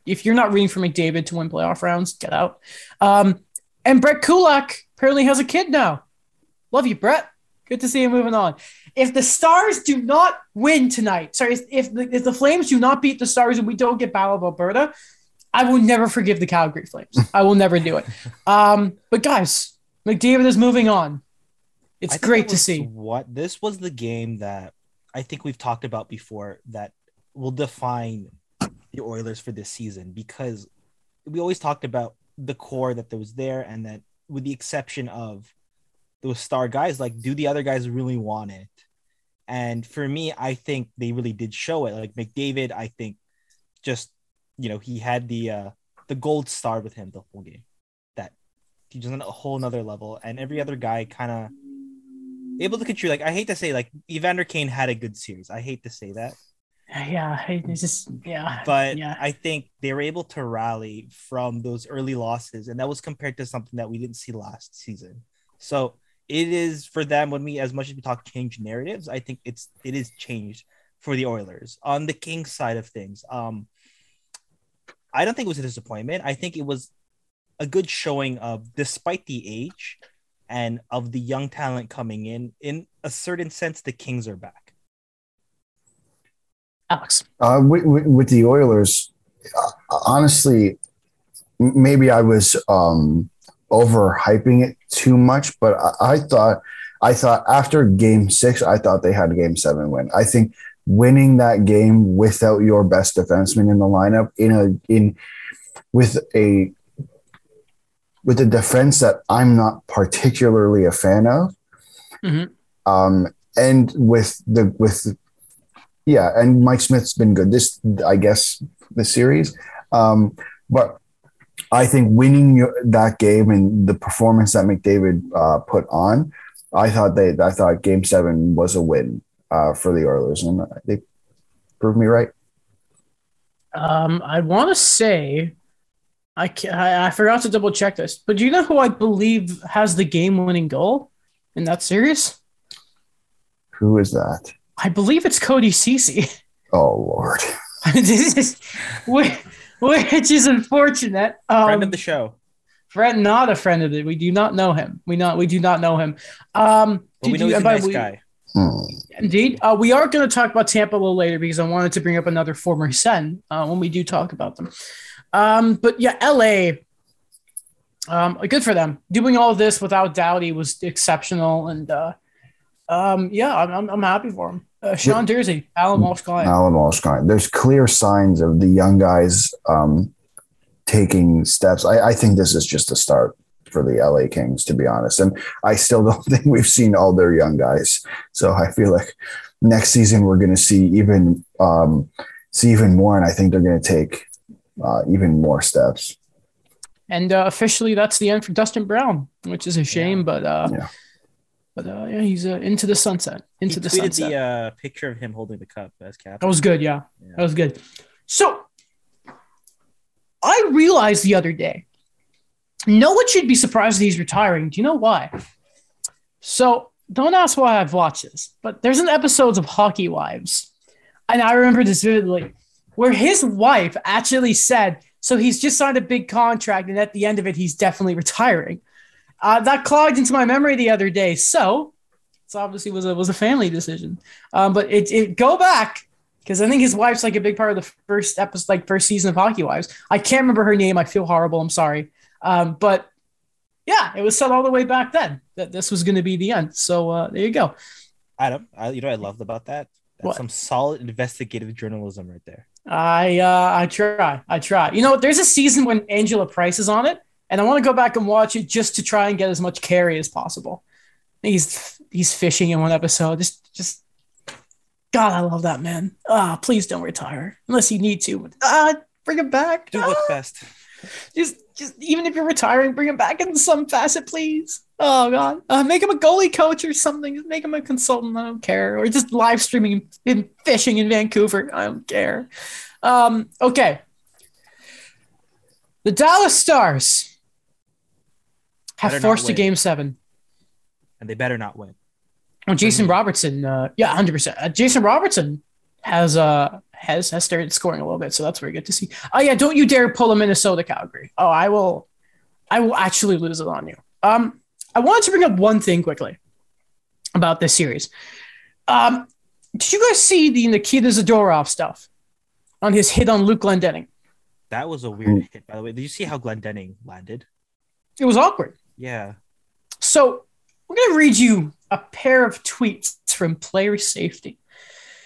[SPEAKER 1] if you're not rooting for McDavid to win playoff rounds, get out. Um, And Brett Kulak apparently has a kid now. Love you, Brett. Good to see you moving on. If the Stars do not win tonight, sorry, if the, if the Flames do not beat the Stars and we don't get Battle of Alberta, I will never forgive the Calgary Flames. I will never do it. Um, but guys, McDavid is moving on. It's great to see.
[SPEAKER 3] What this was the game that I think we've talked about before that will define the Oilers for this season because we always talked about the core that was there and that with the exception of those star guys, like do the other guys really want it? And for me, I think they really did show it. Like McDavid, I think just you know, he had the uh the gold star with him the whole game. That he just on a whole nother level. And every other guy kind of able to contribute. Like I hate to say, like Evander Kane had a good series. I hate to say that,
[SPEAKER 1] Yeah, it's just yeah.
[SPEAKER 3] but
[SPEAKER 1] yeah.
[SPEAKER 3] I think they were able to rally from those early losses, and that was compared to something that we didn't see last season. So it is for them when we, as much as we talk change narratives, I think it's it is changed for the Oilers on the King side of things. Um, I don't think it was a disappointment. I think it was a good showing of, despite the age and of the young talent coming in, in a certain sense, the Kings are back.
[SPEAKER 1] Alex.
[SPEAKER 2] Uh, with, with, with the Oilers, uh, honestly, maybe I was um, overhyping it too much, but I, I thought I thought after Game Six, I thought they had a Game Seven win. I think winning that game without your best defenseman in the lineup in a in with a with a defense that I'm not particularly a fan of,
[SPEAKER 1] Mhm.
[SPEAKER 2] um, and with the with yeah, and Mike Smith's been good this I guess this series, um, but I think winning your, that game and the performance that McDavid uh, put on, I thought they I thought Game Seven was a win uh, for the Oilers, and they proved me right.
[SPEAKER 1] Um, I want to say, I, I I forgot to double check this, but do you know who I believe has the game-winning goal in that series?
[SPEAKER 2] Who is that?
[SPEAKER 1] I believe it's Cody Cece.
[SPEAKER 2] Oh Lord.
[SPEAKER 1] this is which, which is unfortunate. Um,
[SPEAKER 3] Friend of the show,
[SPEAKER 1] friend, not a friend of it. We do not know him. We not we do not know him. Um,
[SPEAKER 3] but we
[SPEAKER 1] do-
[SPEAKER 3] know he's a nice
[SPEAKER 1] we-
[SPEAKER 3] guy.
[SPEAKER 1] Indeed. Uh, we are going to talk about Tampa a little later because I wanted to bring up another former Sen uh, when we do talk about them. Um, but yeah, LA, um, good for them. Doing all this without Doughty was exceptional. And uh, um, yeah, I'm, I'm, I'm happy for him. Uh, Sean Durzi, Alan Walsh Klein.
[SPEAKER 2] Alan Walsh. Klein. There's clear signs of the young guys um, taking steps. I, I think this is just a start for the LA Kings, to be honest. And I still don't think we've seen all their young guys. So I feel like next season we're going to see even um, see even more, and I think they're going to take uh, even more steps.
[SPEAKER 1] And uh, officially, that's the end for Dustin Brown, which is a shame, but uh,
[SPEAKER 2] Yeah.
[SPEAKER 1] but uh, yeah, he's uh, into the sunset. Into
[SPEAKER 3] he
[SPEAKER 1] the sunset.
[SPEAKER 3] the uh, picture of him holding the cup as captain.
[SPEAKER 1] That was good. Yeah,
[SPEAKER 3] Yeah.
[SPEAKER 1] that was good. So I realized the other day, no one should be surprised that he's retiring. Do you know why? So don't ask why I've watched this, but there's an episode of Hockey Wives, and I remember this vividly, where his wife actually said, "So he's just signed a big contract, and at the end of it, he's definitely retiring." Uh, that clogged into my memory the other day. So it's obviously was a was a family decision. Um, but it, it go back because I think his wife's like a big part of the first episode, like first season of Hockey Wives. I can't remember her name. I feel horrible. I'm sorry. Um, but yeah, it was said all the way back then that this was going to be the end. So uh, there you go.
[SPEAKER 3] Adam, I, you know what I loved about that? That's
[SPEAKER 1] What?
[SPEAKER 3] some solid investigative journalism right there.
[SPEAKER 1] I uh, I try. I try. You know, there's a season when Angela Price is on it, and I want to go back and watch it just to try and get as much Carey as possible. He's he's fishing in one episode. Just just God, I love that man. Ah, please don't retire unless you need to. Ah, bring him back.
[SPEAKER 3] Do
[SPEAKER 1] Ah.
[SPEAKER 3] what's best.
[SPEAKER 1] just just even if you're retiring, bring him back in some facet, please. Oh god, uh, make him a goalie coach or something. Just make him a consultant. I don't care, or just live streaming him fishing in Vancouver. I don't care. Um, okay, the Dallas Stars have forced a game seven.
[SPEAKER 3] And they better not win.
[SPEAKER 1] Oh, Jason. Robertson, uh, yeah, hundred percent. Uh, Jason Robertson has uh has has started scoring a little bit, so that's very good to see. Oh yeah, don't you dare pull a Minnesota Calgary. Oh, I will, I will actually lose it on you. Um, I wanted to bring up one thing quickly about this series. Um, did you guys see the Nikita Zadorov stuff on his hit on Luke Glendening?
[SPEAKER 3] That was a weird hit, by the way. Did you see how Glendening landed?
[SPEAKER 1] It was awkward.
[SPEAKER 3] Yeah.
[SPEAKER 1] So we're going to read you a pair of tweets from player safety.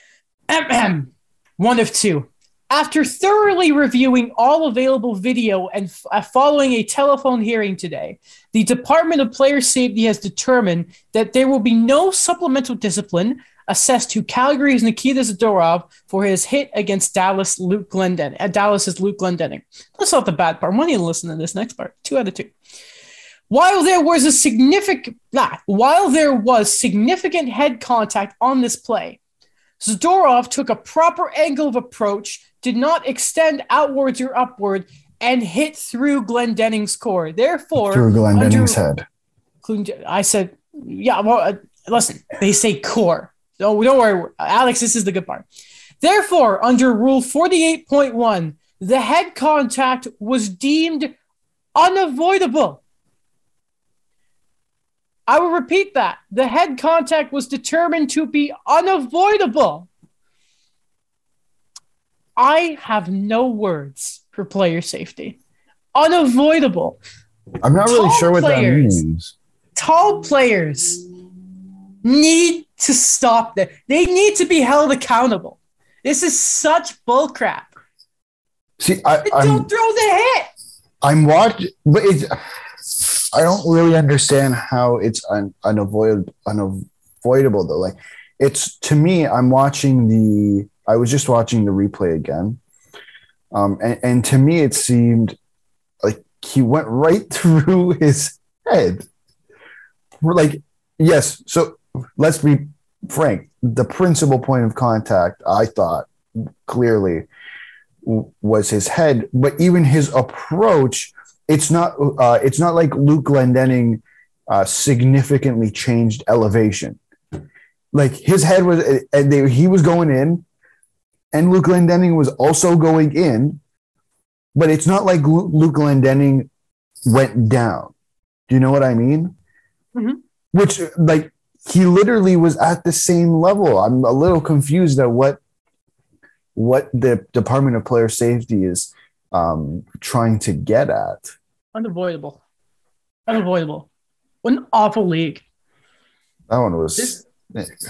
[SPEAKER 1] Ahem. One of two. After thoroughly reviewing all available video and f- uh, following a telephone hearing today, the Department of Player Safety has determined that there will be no supplemental discipline assessed to Calgary's Nikita Zadorov for his hit against Dallas Luke Glendening. Uh, Dallas's Luke Glendening. That's not the bad part. Want you to listen to this next part. Two out of two. While there was a significant, nah, while there was significant head contact on this play, Zadorov took a proper angle of approach, did not extend outwards or upward, and hit through Glendening's core. Therefore,
[SPEAKER 2] Through
[SPEAKER 1] Glendening's
[SPEAKER 2] head.
[SPEAKER 1] I said, yeah, well, uh, listen, they say core. No, don't worry, Alex, this is the good part. Therefore, under Rule 48.1, the head contact was deemed unavoidable. I will repeat that. The head contact was determined to be unavoidable. I have no words for player safety. Unavoidable.
[SPEAKER 2] I'm not really
[SPEAKER 1] Tall
[SPEAKER 2] sure what
[SPEAKER 1] players.
[SPEAKER 2] that means.
[SPEAKER 1] Tall players need to stop that. They need to be held accountable. This is such bullcrap.
[SPEAKER 2] See, I,
[SPEAKER 1] Don't throw the hit.
[SPEAKER 2] I'm watching, but it's. I don't really understand how it's un, unavoidable. Unavoidable though, like it's to me. I'm watching the. I was just watching the replay again, um, and, and to me it seemed like he went right through his head. We're like, yes. So let's be frank. The principal point of contact, I thought, clearly was his head, but even his approach it's not uh, it's not like Luke Glendening uh, significantly changed elevation. Like his head was, and they, he was going in, and Luke Glendening was also going in, but it's not like Luke Glendening went down. Do you know what I mean?
[SPEAKER 1] Mhm.
[SPEAKER 2] Which like he literally was at the same level. I'm a little confused at what what the Department of Player Safety is um, trying to get at.
[SPEAKER 1] Unavoidable. Unavoidable. What an awful league.
[SPEAKER 2] That one was
[SPEAKER 1] This-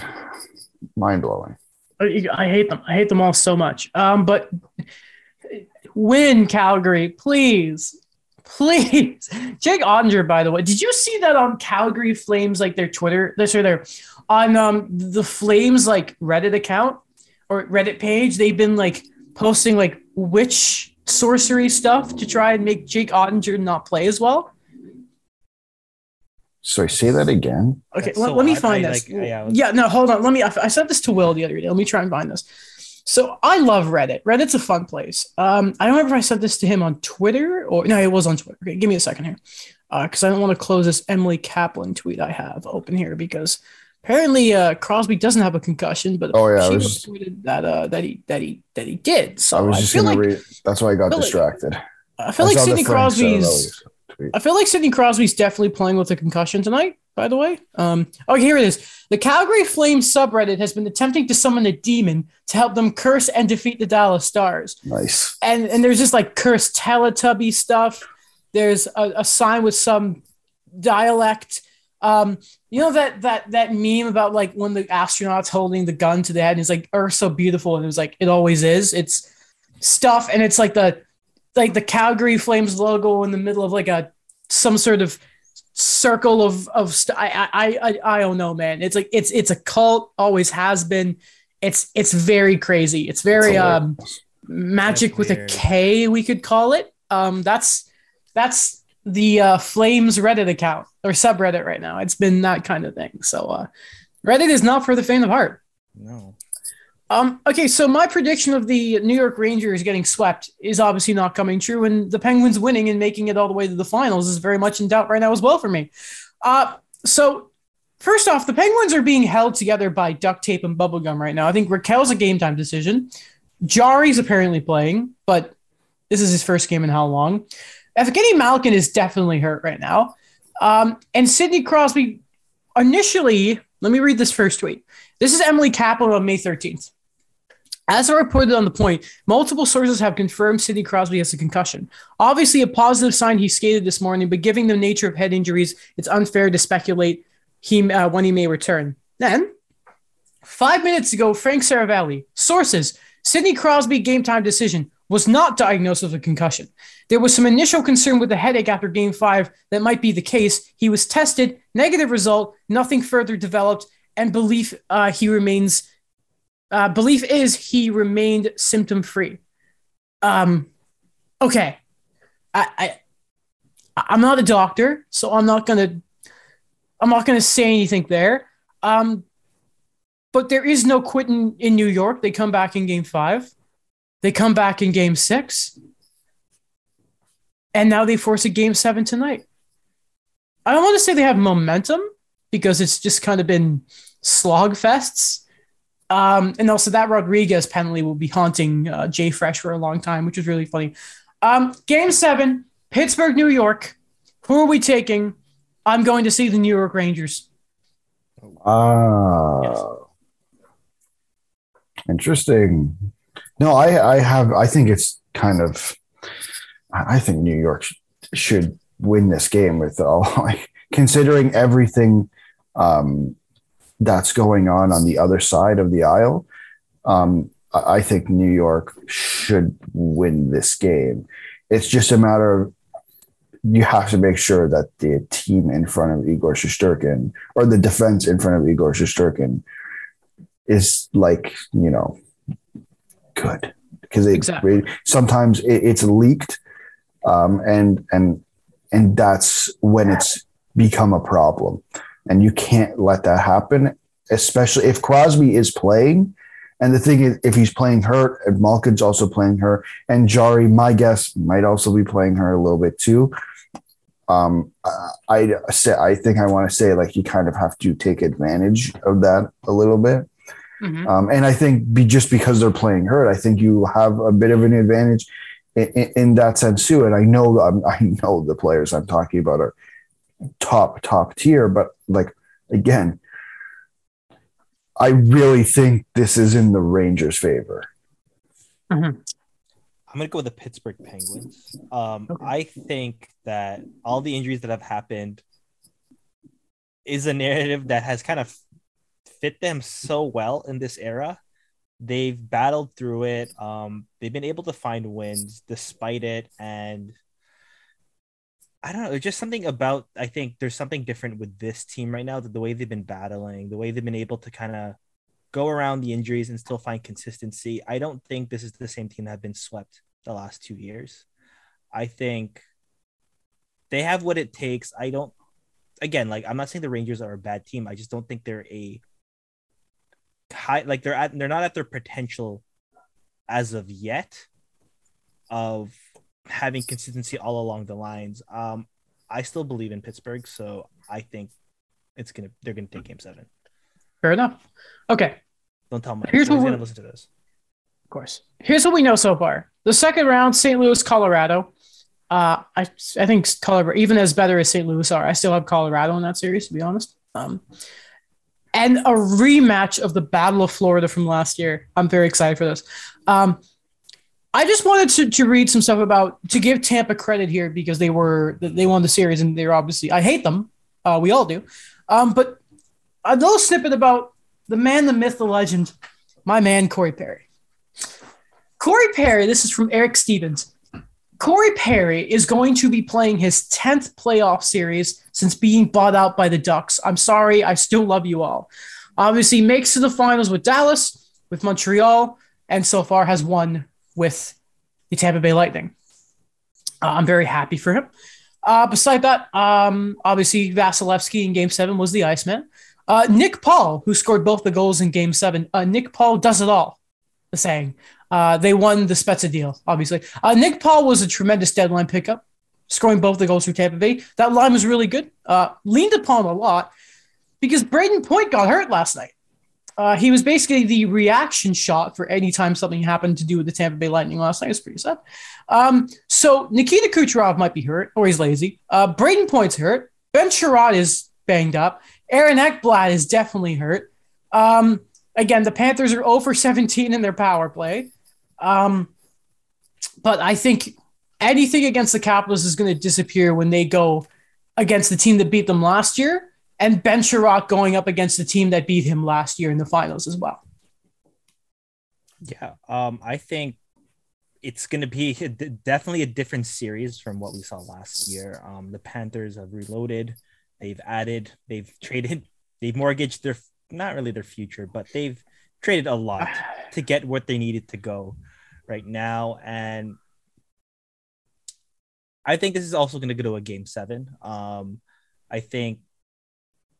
[SPEAKER 2] mind blowing.
[SPEAKER 1] I hate them. I hate them all so much. Um, but win Calgary, please, please. Jake Oettinger, by the way, did you see that on Calgary Flames, like their Twitter, this or their on um the Flames like Reddit account or Reddit page? They've been like posting like witch sorcery stuff to try and make Jake Oettinger not play as well.
[SPEAKER 2] Sorry, say that again.
[SPEAKER 1] Okay,
[SPEAKER 3] That's
[SPEAKER 1] let,
[SPEAKER 3] so
[SPEAKER 1] let me
[SPEAKER 3] odd.
[SPEAKER 1] find
[SPEAKER 3] I,
[SPEAKER 1] this.
[SPEAKER 3] like, yeah, I
[SPEAKER 1] yeah, no, hold on. Let me. I, I sent this to Will the other day. Let me try and find this. So I love Reddit. Reddit's a fun place. Um, I don't remember if I sent this to him on Twitter or no, it was on Twitter. Okay, give me a second here, because I don't want to close this Emily Kaplan tweet I have open here because apparently uh, Crosby doesn't have a concussion, but
[SPEAKER 2] Oh, yeah,
[SPEAKER 1] she
[SPEAKER 2] was-
[SPEAKER 1] tweeted that uh, that he that he that he did. So
[SPEAKER 2] I
[SPEAKER 1] I,
[SPEAKER 2] was just
[SPEAKER 1] feel
[SPEAKER 2] gonna
[SPEAKER 1] like
[SPEAKER 2] read. That's why I got
[SPEAKER 1] like-
[SPEAKER 2] distracted.
[SPEAKER 1] I feel like Sidney Crosby's. I feel like Sidney Crosby's definitely playing with a concussion tonight, by the way. Um, oh, here it is. The Calgary Flames subreddit has been attempting to summon a demon to help them curse and defeat the Dallas Stars.
[SPEAKER 2] Nice.
[SPEAKER 1] And and there's just like cursed Teletubby stuff. There's a, a sign with some dialect. Um, you know that that that meme about like when the astronaut's holding the gun to the head and it's like Earth's so beautiful and it was like it always is. It's stuff and it's like the like the Calgary Flames logo in the middle of like a some sort of circle of of st- I, I I I don't know, man. It's like it's it's a cult, always has been. It's it's very crazy. It's very
[SPEAKER 2] That's
[SPEAKER 1] um magic
[SPEAKER 3] That's
[SPEAKER 1] with a. K, we could call it. Um, that's that's the uh, Flames Reddit account or subreddit right now. It's been that kind of thing. So uh, Reddit is not for the faint of heart.
[SPEAKER 3] No.
[SPEAKER 1] Um, okay, so my prediction of the New York Rangers getting swept is obviously not coming true, and the Penguins winning and making it all the way to the finals is very much in doubt right now as well for me. Uh, so first off, the Penguins are being held together by duct tape and bubblegum right now. I think Rakell's a game time decision. Jarry's apparently playing, but this is his first game in how long? Evgeny Malkin is definitely hurt right now. Um, and Sidney Crosby, initially, let me read this first tweet. This is Emily Kaplan on May 13th. As I reported on the point, multiple sources have confirmed Sidney Crosby has a concussion. Obviously, a positive sign he skated this morning, but given the nature of head injuries, it's unfair to speculate he, uh, when he may return. Then, five minutes ago, Frank Seravalli, sources, Sidney Crosby game time decision was not diagnosed with a concussion. There was some initial concern with the headache after game five that might be the case. He was tested, negative result, nothing further developed, and belief uh, he remains uh, belief is he remained symptom free. Um, okay, I, I I'm not a doctor, so I'm not gonna I'm not gonna say anything there. Um, but there is no quitting in New York. They come back in Game Five, they come back in Game Six, and now they force a Game Seven tonight. I don't want to say they have momentum because it's just kind of been slog fests um, and also that Rodrigues penalty will be haunting uh, Jay Fresh for a long time, which is really funny. Um, game seven, Pittsburgh, New York. Who are we taking? I'm going to see the New York Rangers.
[SPEAKER 2] Ah, yes. interesting. No, I, I have. I think it's kind of. I think New York should win this game with all like considering everything um, that's going on on the other side of the aisle. Um, I think New York should win this game. It's just a matter of you have to make sure that the team in front of Igor Shesterkin or the defense in front of Igor Shesterkin is like, you know, good because it, exactly. sometimes it, it's leaked um, and and and that's when it's become a problem and you can't let that happen, especially if Crosby is playing. And the thing is, if he's playing hurt, and Malkin's also playing her, and Jarry, my guess, might also be playing her a little bit too. Um, I say, I think I want to say like you kind of have to take advantage of that a little bit. Mm-hmm. Um, and I think be, just because they're playing hurt, I think you have a bit of an advantage in, in, in that sense too. And I know I know the players I'm talking about are top top tier but like again i really think this is in the rangers favor
[SPEAKER 3] mm-hmm. i'm gonna go with the pittsburgh penguins um, okay. i think that all the injuries that have happened is a narrative that has kind of fit them so well in this era they've battled through it um, they've been able to find wins despite it and I don't know. Just something about I think there's something different with this team right now. That the way they've been battling, the way they've been able to kind of go around the injuries and still find consistency. I don't think this is the same team that have been swept the last two years. I think they have what it takes. I don't. Again, like I'm not saying the Rangers are a bad team. I just don't think they're a high. Like they're at. They're not at their potential as of yet. Of having consistency all along the lines. Um, I still believe in Pittsburgh, so I think it's gonna they're gonna take Game Seven.
[SPEAKER 1] Fair enough. Okay.
[SPEAKER 3] Don't tell Mike. Here's what we're gonna listen to this.
[SPEAKER 1] Of course. Here's what we know so far. The second round, St. Louis, Colorado. Uh, I I think Colorado, even as better as St. Louis are, I still have Colorado in that series, to be honest. Um, and a rematch of the Battle of Florida from last year. I'm very excited for this. Um, I just wanted to, to read some stuff about to give Tampa credit here because they were they won the series and they're obviously I hate them. Uh, we all do. Um, but a little snippet about the man, the myth, the legend, my man Corey Perry. Corey Perry, this is from Eric Stephens. Corey Perry is going to be playing his 10th playoff series since being bought out by the Ducks. I'm sorry, I still love you all. Obviously, makes to the finals with Dallas, with Montreal, and so far has won with the Tampa Bay Lightning. Uh, I'm very happy for him. Uh, beside that, um, obviously Vasilevskiy in Game Seven was the Iceman. Uh, Nick Paul, who scored both the goals in Game Seven. Uh, Nick Paul does it all. The saying. Uh, they won the Spezza deal, obviously. Uh, Nick Paul was a tremendous deadline pickup, scoring both the goals for Tampa Bay. That line was really good. leaned upon a lot because Brayden Point got hurt last night. Uh, he was basically the reaction shot for any time something happened to do with the Tampa Bay Lightning last night. It's pretty sad. Um, so Nikita Kucherov might be hurt or he's lazy. Uh, Brayden Point's hurt. Ben Chiarot is banged up. Aaron Ekblad is definitely hurt. Um, again, the Panthers are 0 for 17 in their power play. Um, but I think anything against the Capitals is going to disappear when they go against the team that beat them last year and Ben Chiarot going up against the team that beat him last year in the finals as well.
[SPEAKER 3] Yeah, um, I think it's going to be definitely a different series from what we saw last year. Um, the Panthers have reloaded, they've added, they've traded, they've mortgaged their not really their future, but they've traded a lot to get what they needed to go right now, and I think this is also going to go to a game seven. Um, I think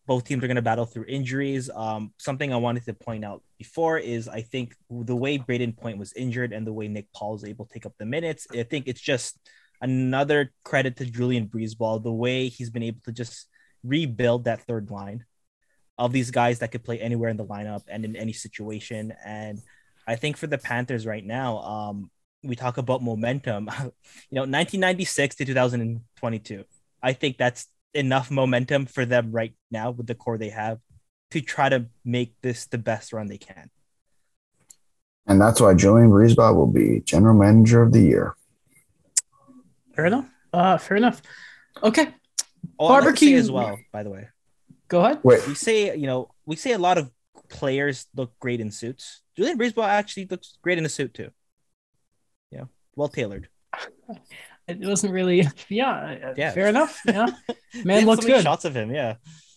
[SPEAKER 3] both teams are going to battle through injuries. Um, something I wanted to point out before is I think the way Brayden Point was injured and the way Nick Paul was able to take up the minutes, I think it's just another credit to Julien BriseBois, the way he's been able to just rebuild that third line of these guys that could play anywhere in the lineup and in any situation. And I think for the Panthers right now, um, we talk about momentum, you know, 1996 to 2022. I think that's enough momentum for them right now with the core they have to try to make this the best run they can.
[SPEAKER 2] And that's why Julien BriseBois will be general manager of the year.
[SPEAKER 1] Fair enough. Uh, fair enough. Okay.
[SPEAKER 3] Oh, Barbecue as well, by the way.
[SPEAKER 1] Go ahead.
[SPEAKER 2] Wait.
[SPEAKER 3] We say, you know, we say a lot of players look great in suits. Julien BriseBois actually looks great in a suit too. Yeah, well tailored.
[SPEAKER 1] it wasn't really yeah, yeah. fair enough yeah man looked
[SPEAKER 3] so
[SPEAKER 1] good
[SPEAKER 3] shots of him yeah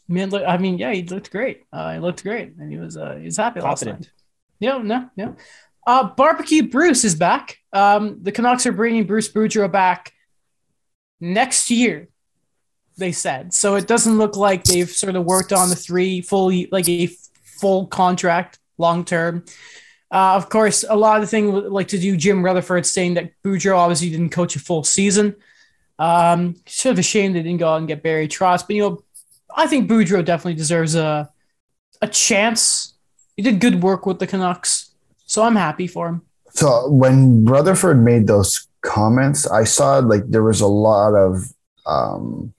[SPEAKER 1] man look i mean yeah he looked great uh he looked great and he was uh he was happy Confident. last night yeah no yeah uh barbecue bruce is back um the canucks are bringing bruce boudreau back next year they said so it doesn't look like they've sort of worked on the three full like a full contract long term uh, of course, a lot of the thing like to do Jim Rutherford saying that Boudreau obviously didn't coach a full season. Um, sort of a shame they didn't go out and get Barry Trotz, but you know, I think Boudreau definitely deserves a a chance. He did good work with the Canucks, so I'm happy for him.
[SPEAKER 2] So when Rutherford made those comments, I saw like there was a lot of, um,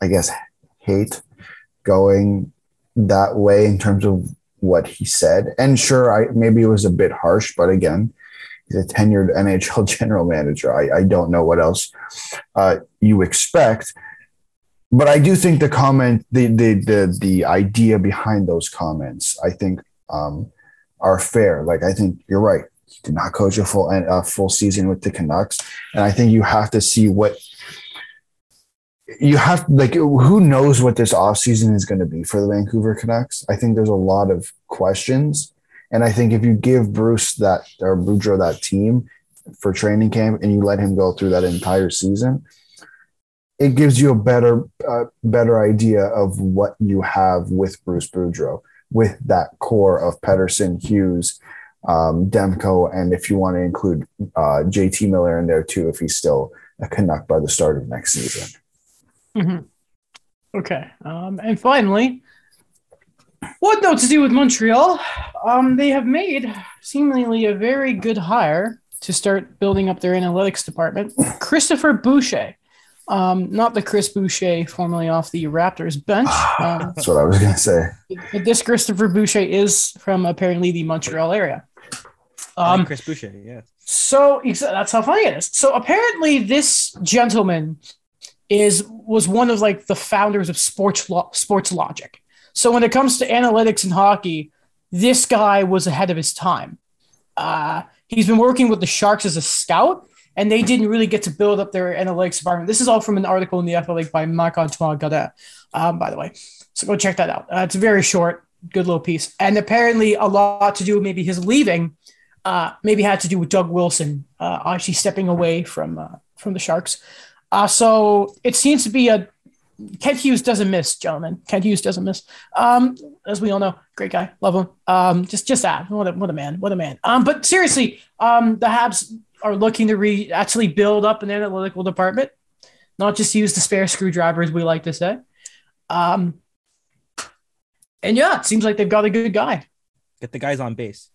[SPEAKER 2] I guess, hate going that way in terms of what he said. And sure, I maybe it was a bit harsh, but again, he's a tenured NHL general manager. I, I don't know what else uh, you expect. But I do think the comment, the the the the idea behind those comments, I think um, are fair. Like I think you're right. He did not coach a full a full season with the Canucks, and I think you have to see what you have like who knows what this offseason is going to be for the Vancouver Canucks. I think there's a lot of questions. And I think if you give Bruce that or Boudreau that team for training camp and you let him go through that entire season, it gives you a better uh, better idea of what you have with Bruce Boudreau, with that core of Pettersson, Hughes, um, Demko, and if you want to include uh, JT Miller in there too, if he's still a Canuck by the start of next season.
[SPEAKER 1] Mm-hmm. Okay. Um, and finally, what note to do with Montreal? Um, they have made seemingly a very good hire to start building up their analytics department. Christopher Boucher. Um, not the Chris Boucher formerly off the Raptors bench.
[SPEAKER 2] Um, That's what I was going to say.
[SPEAKER 1] But this Christopher Boucher is from apparently the Montreal area.
[SPEAKER 3] Um, Chris Boucher, yeah.
[SPEAKER 1] So that's how funny it is. So apparently, this gentleman is was one of like the founders of sports lo- sports logic. So when it comes to analytics in hockey, this guy was ahead of his time. Uh, he's been working with the Sharks as a scout, and they didn't really get to build up their analytics department. This is all from an article in the Athletic by Marc Antoine Godin, um, by the way. So go check that out. Uh, it's very short, good little piece, and apparently a lot to do with maybe his leaving. Uh, maybe had to do with Doug Wilson uh, actually stepping away from uh, from the Sharks. Uh, so it seems to be a Kent Hughes doesn't miss, gentlemen. Kent Hughes doesn't miss. Um, as we all know, great guy, love him. Um, just just that. What a, what a man, what a man. Um, but seriously, um, the Habs are looking to re actually build up an analytical department, not just use the spare screwdrivers we like to say. Um, and yeah, it seems like they've got a good guy.
[SPEAKER 3] Get the guys on base.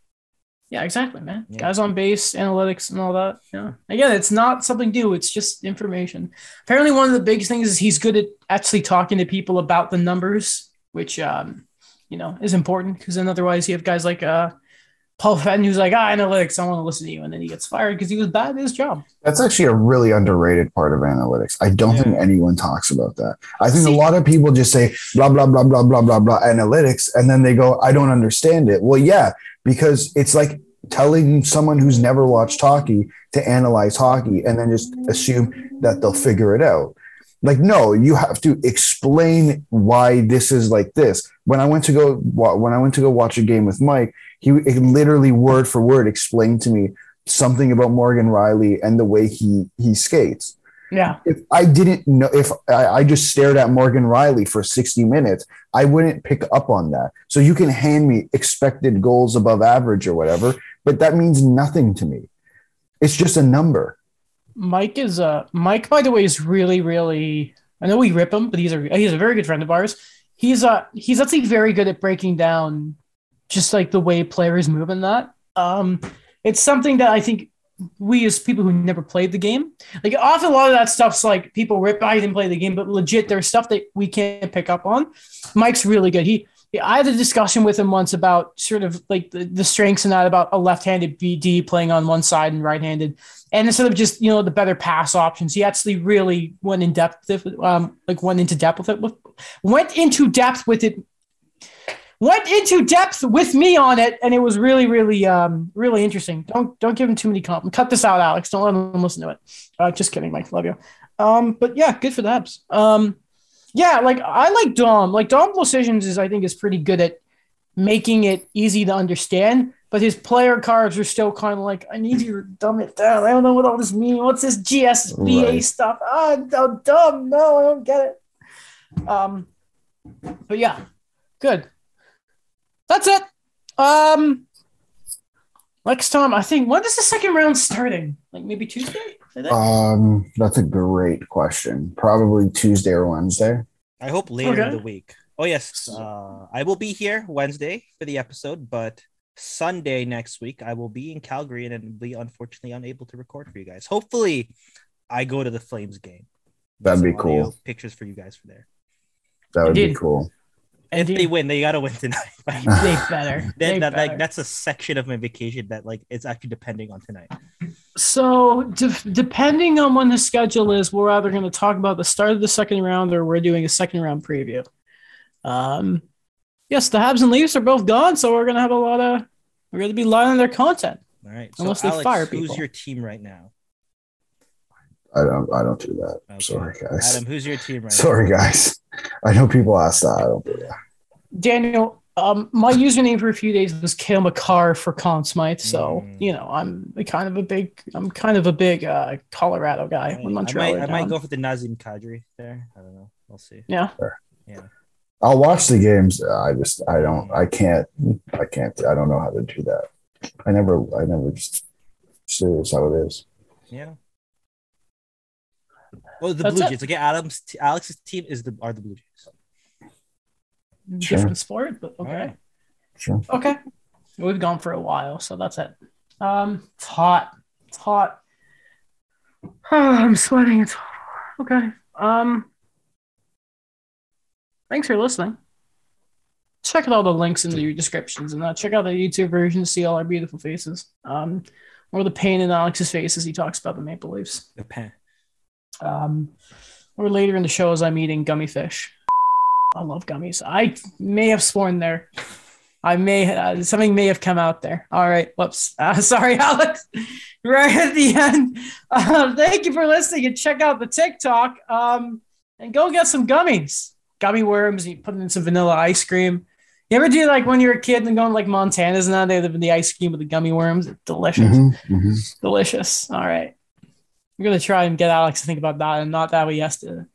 [SPEAKER 1] Yeah, exactly, man.
[SPEAKER 3] Yeah.
[SPEAKER 1] Guys on base, analytics, and all that. Yeah. Again, it's not something new. It's just information. Apparently, one of the biggest things is he's good at actually talking to people about the numbers, which um, you know is important because then otherwise you have guys like uh Paul Fenton who's like, ah, analytics, I want to listen to you, and then he gets fired because he was bad at his job.
[SPEAKER 2] That's actually a really underrated part of analytics. I don't
[SPEAKER 3] Yeah.
[SPEAKER 2] think anyone talks about that. I think
[SPEAKER 1] See-
[SPEAKER 2] a lot of people just say blah blah blah blah blah blah blah analytics, and then they go, "I don't understand it." Well, yeah, because it's like telling someone who's never watched hockey to analyze hockey and then just assume that they'll figure it out. Like, no, you have to explain why this is like this. When I went to go when I went to go watch a game with Mike, he it literally word for word explained to me something about Morgan Rielly and the way he he skates.
[SPEAKER 1] Yeah.
[SPEAKER 2] If I didn't know, if I, I just stared at Morgan Rielly for 60 minutes, I wouldn't pick up on that. So you can hand me expected goals above average or whatever, but that means nothing to me. It's just a number.
[SPEAKER 1] Mike is uh Mike, by the way, is really, really I know we rip him, but he's a he's a very good friend of ours. He's uh he's actually very good at breaking down just like the way players move in that. Um it's something that I think we as people who never played the game, like often a lot of that stuff's like people rip I didn't play the game, but legit there's stuff that we can't pick up on. Mike's really good. He I had a discussion with him once about sort of like the, the strengths and that about a left-handed BD playing on one side and right-handed and instead of just you know the better pass options, he actually really went in depth um, like went into depth with it. With, went into depth with it. Went into depth with me on it, and it was really, really, um, really interesting. Don't don't give him too many compliments. Cut this out, Alex. Don't let him listen to it. Uh, just kidding, Mike. Love you. Um, but yeah, good for the Habs. Um, yeah, like I like Dom. Like Dom Decisions is I think is pretty good at making it easy to understand but his player cards are still kind of like, I need you to dumb it down. I don't know what all this means. What's this GSVA
[SPEAKER 2] Right.
[SPEAKER 1] stuff? Ah, I'm dumb. No, I don't get it. Um, but yeah, good. That's it. Um, next time, I think when is the second round starting? Like maybe Tuesday. I?
[SPEAKER 2] Um, that's a great question. Probably Tuesday or Wednesday.
[SPEAKER 3] I hope later in the week. Oh yes, uh, I will be here Wednesday for the episode, but Sunday next week I will be in Calgary and be unfortunately unable to record for you guys. Hopefully, I go to the Flames game.
[SPEAKER 2] That'd
[SPEAKER 3] Some
[SPEAKER 2] be cool.
[SPEAKER 3] Pictures for you guys for there.
[SPEAKER 2] That would be cool.
[SPEAKER 3] If
[SPEAKER 1] Indeed.
[SPEAKER 3] they win, they gotta win tonight.
[SPEAKER 1] they better.
[SPEAKER 3] that,
[SPEAKER 1] They
[SPEAKER 3] that- like that's a section of my vacation that like it's actually depending on tonight.
[SPEAKER 1] So, de- depending on when the schedule is, we're either going to talk about the start of the second round or we're doing a second round preview. Um, yes, the Habs and Leafs are both gone, so we're going to have a lot of we're going to be lying on their content.
[SPEAKER 3] All right. So
[SPEAKER 1] Unless they
[SPEAKER 3] Alex,
[SPEAKER 1] fire
[SPEAKER 3] who's your team right now?
[SPEAKER 2] I don't. I don't do that.
[SPEAKER 3] Okay.
[SPEAKER 2] Sorry, guys.
[SPEAKER 3] Adam, who's your team right now?
[SPEAKER 2] Sorry, guys. I know people ask that. I don't do that.
[SPEAKER 1] Daniel, um, my username for a few days was Cale Makar for Conn Smythe, so
[SPEAKER 3] Mm.
[SPEAKER 1] you know I'm kind of a big I'm kind of a big uh, Colorado guy
[SPEAKER 3] now?
[SPEAKER 1] when
[SPEAKER 3] I might, I might go for the Nazim Kadri there. I don't know. We'll see.
[SPEAKER 1] Yeah, yeah.
[SPEAKER 2] I'll watch the games. I just. I don't. I can't. I can't. I don't know how to do that. I never. I never just. Serious how it is.
[SPEAKER 3] Yeah. Oh, the
[SPEAKER 1] That's
[SPEAKER 3] Blue
[SPEAKER 1] it.
[SPEAKER 3] Jays. Okay, Adam's t- Alex's team is the are the Blue Jays.
[SPEAKER 2] Sure.
[SPEAKER 1] different sport, but okay.
[SPEAKER 3] Alright.
[SPEAKER 2] Sure.
[SPEAKER 1] Okay. We've gone for a while, so that's it. Um, it's hot. It's hot. Oh, I'm sweating. It's okay. Um, thanks for listening. Check out all the links in the descriptions and uh, check out the YouTube version to see all our beautiful faces. Um, or the pain in Alex's face as he talks about the Maple Leafs.
[SPEAKER 3] The pain.
[SPEAKER 1] Um, or later in the show as I'm eating gummy fish. I love gummies. I may have sworn there. I may uh, something may have come out there. All right, whoops. Uh, sorry, Alex. right at the end. Uh, thank you for listening and check out the TikTok. Um, and go get some gummies, gummy worms. You put them in some vanilla ice cream. You ever do like when you're a kid and going like Montana's and that they have the ice cream with the gummy worms? It's delicious.
[SPEAKER 2] Mhm, mhm.
[SPEAKER 1] Delicious. All right. I'm gonna try and get Alex to think about that and not that we yes to.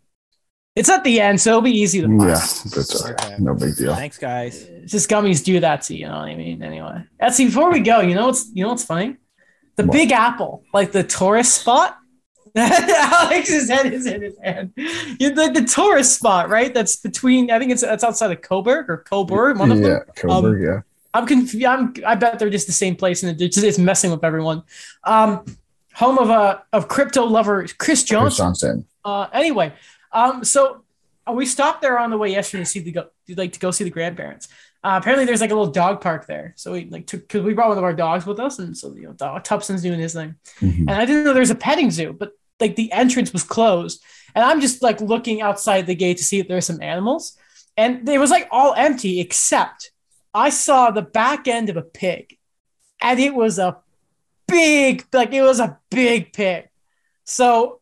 [SPEAKER 1] It's at the end, so it'll be easy to find.
[SPEAKER 2] Yeah, that's all right. No big deal.
[SPEAKER 3] Thanks, guys.
[SPEAKER 1] It's just gummies do that to you, you know what I mean? Anyway. Etsy, before we go, you know what's you know what's funny? The
[SPEAKER 2] What?
[SPEAKER 1] big apple, like the tourist spot. Alex's head is in his hand. You- The, the tourist spot, right? That's between I think it's that's outside of Coburg or Coburg, one of them.
[SPEAKER 2] Yeah, Coburg. yeah.
[SPEAKER 1] I'm confused. I'm, I bet they're just the same place and it's, it's messing with everyone. Um, home of uh, of crypto lover Chris
[SPEAKER 2] Chris
[SPEAKER 1] Johnson.
[SPEAKER 2] Johnson.
[SPEAKER 1] Uh, anyway, um, so uh, we stopped there on the way yesterday to see the go, like to go see the grandparents. Uh, apparently, there's like a little dog park there, so we like took because we brought one of our dogs with us, and so you know, dog, Tupson's doing his thing,
[SPEAKER 2] Mhm.
[SPEAKER 1] and I didn't know there's a petting zoo, but like the entrance was closed, and I'm just like looking outside the gate to see if there's some animals, and it was like all empty except I saw the back end of a pig, and it was a big like it was a big pig, so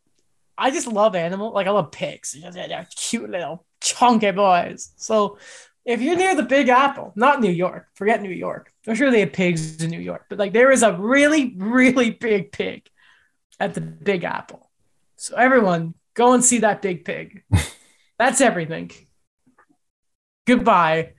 [SPEAKER 1] I just love animal. Like I love pigs. They're, they're cute little chunky boys. So if you're near the Big Apple, not New York, forget New York. I'm sure they have pigs in New York, but like there is a really, really big pig at the Big Apple. So everyone, go and see that big pig. That's everything. Goodbye.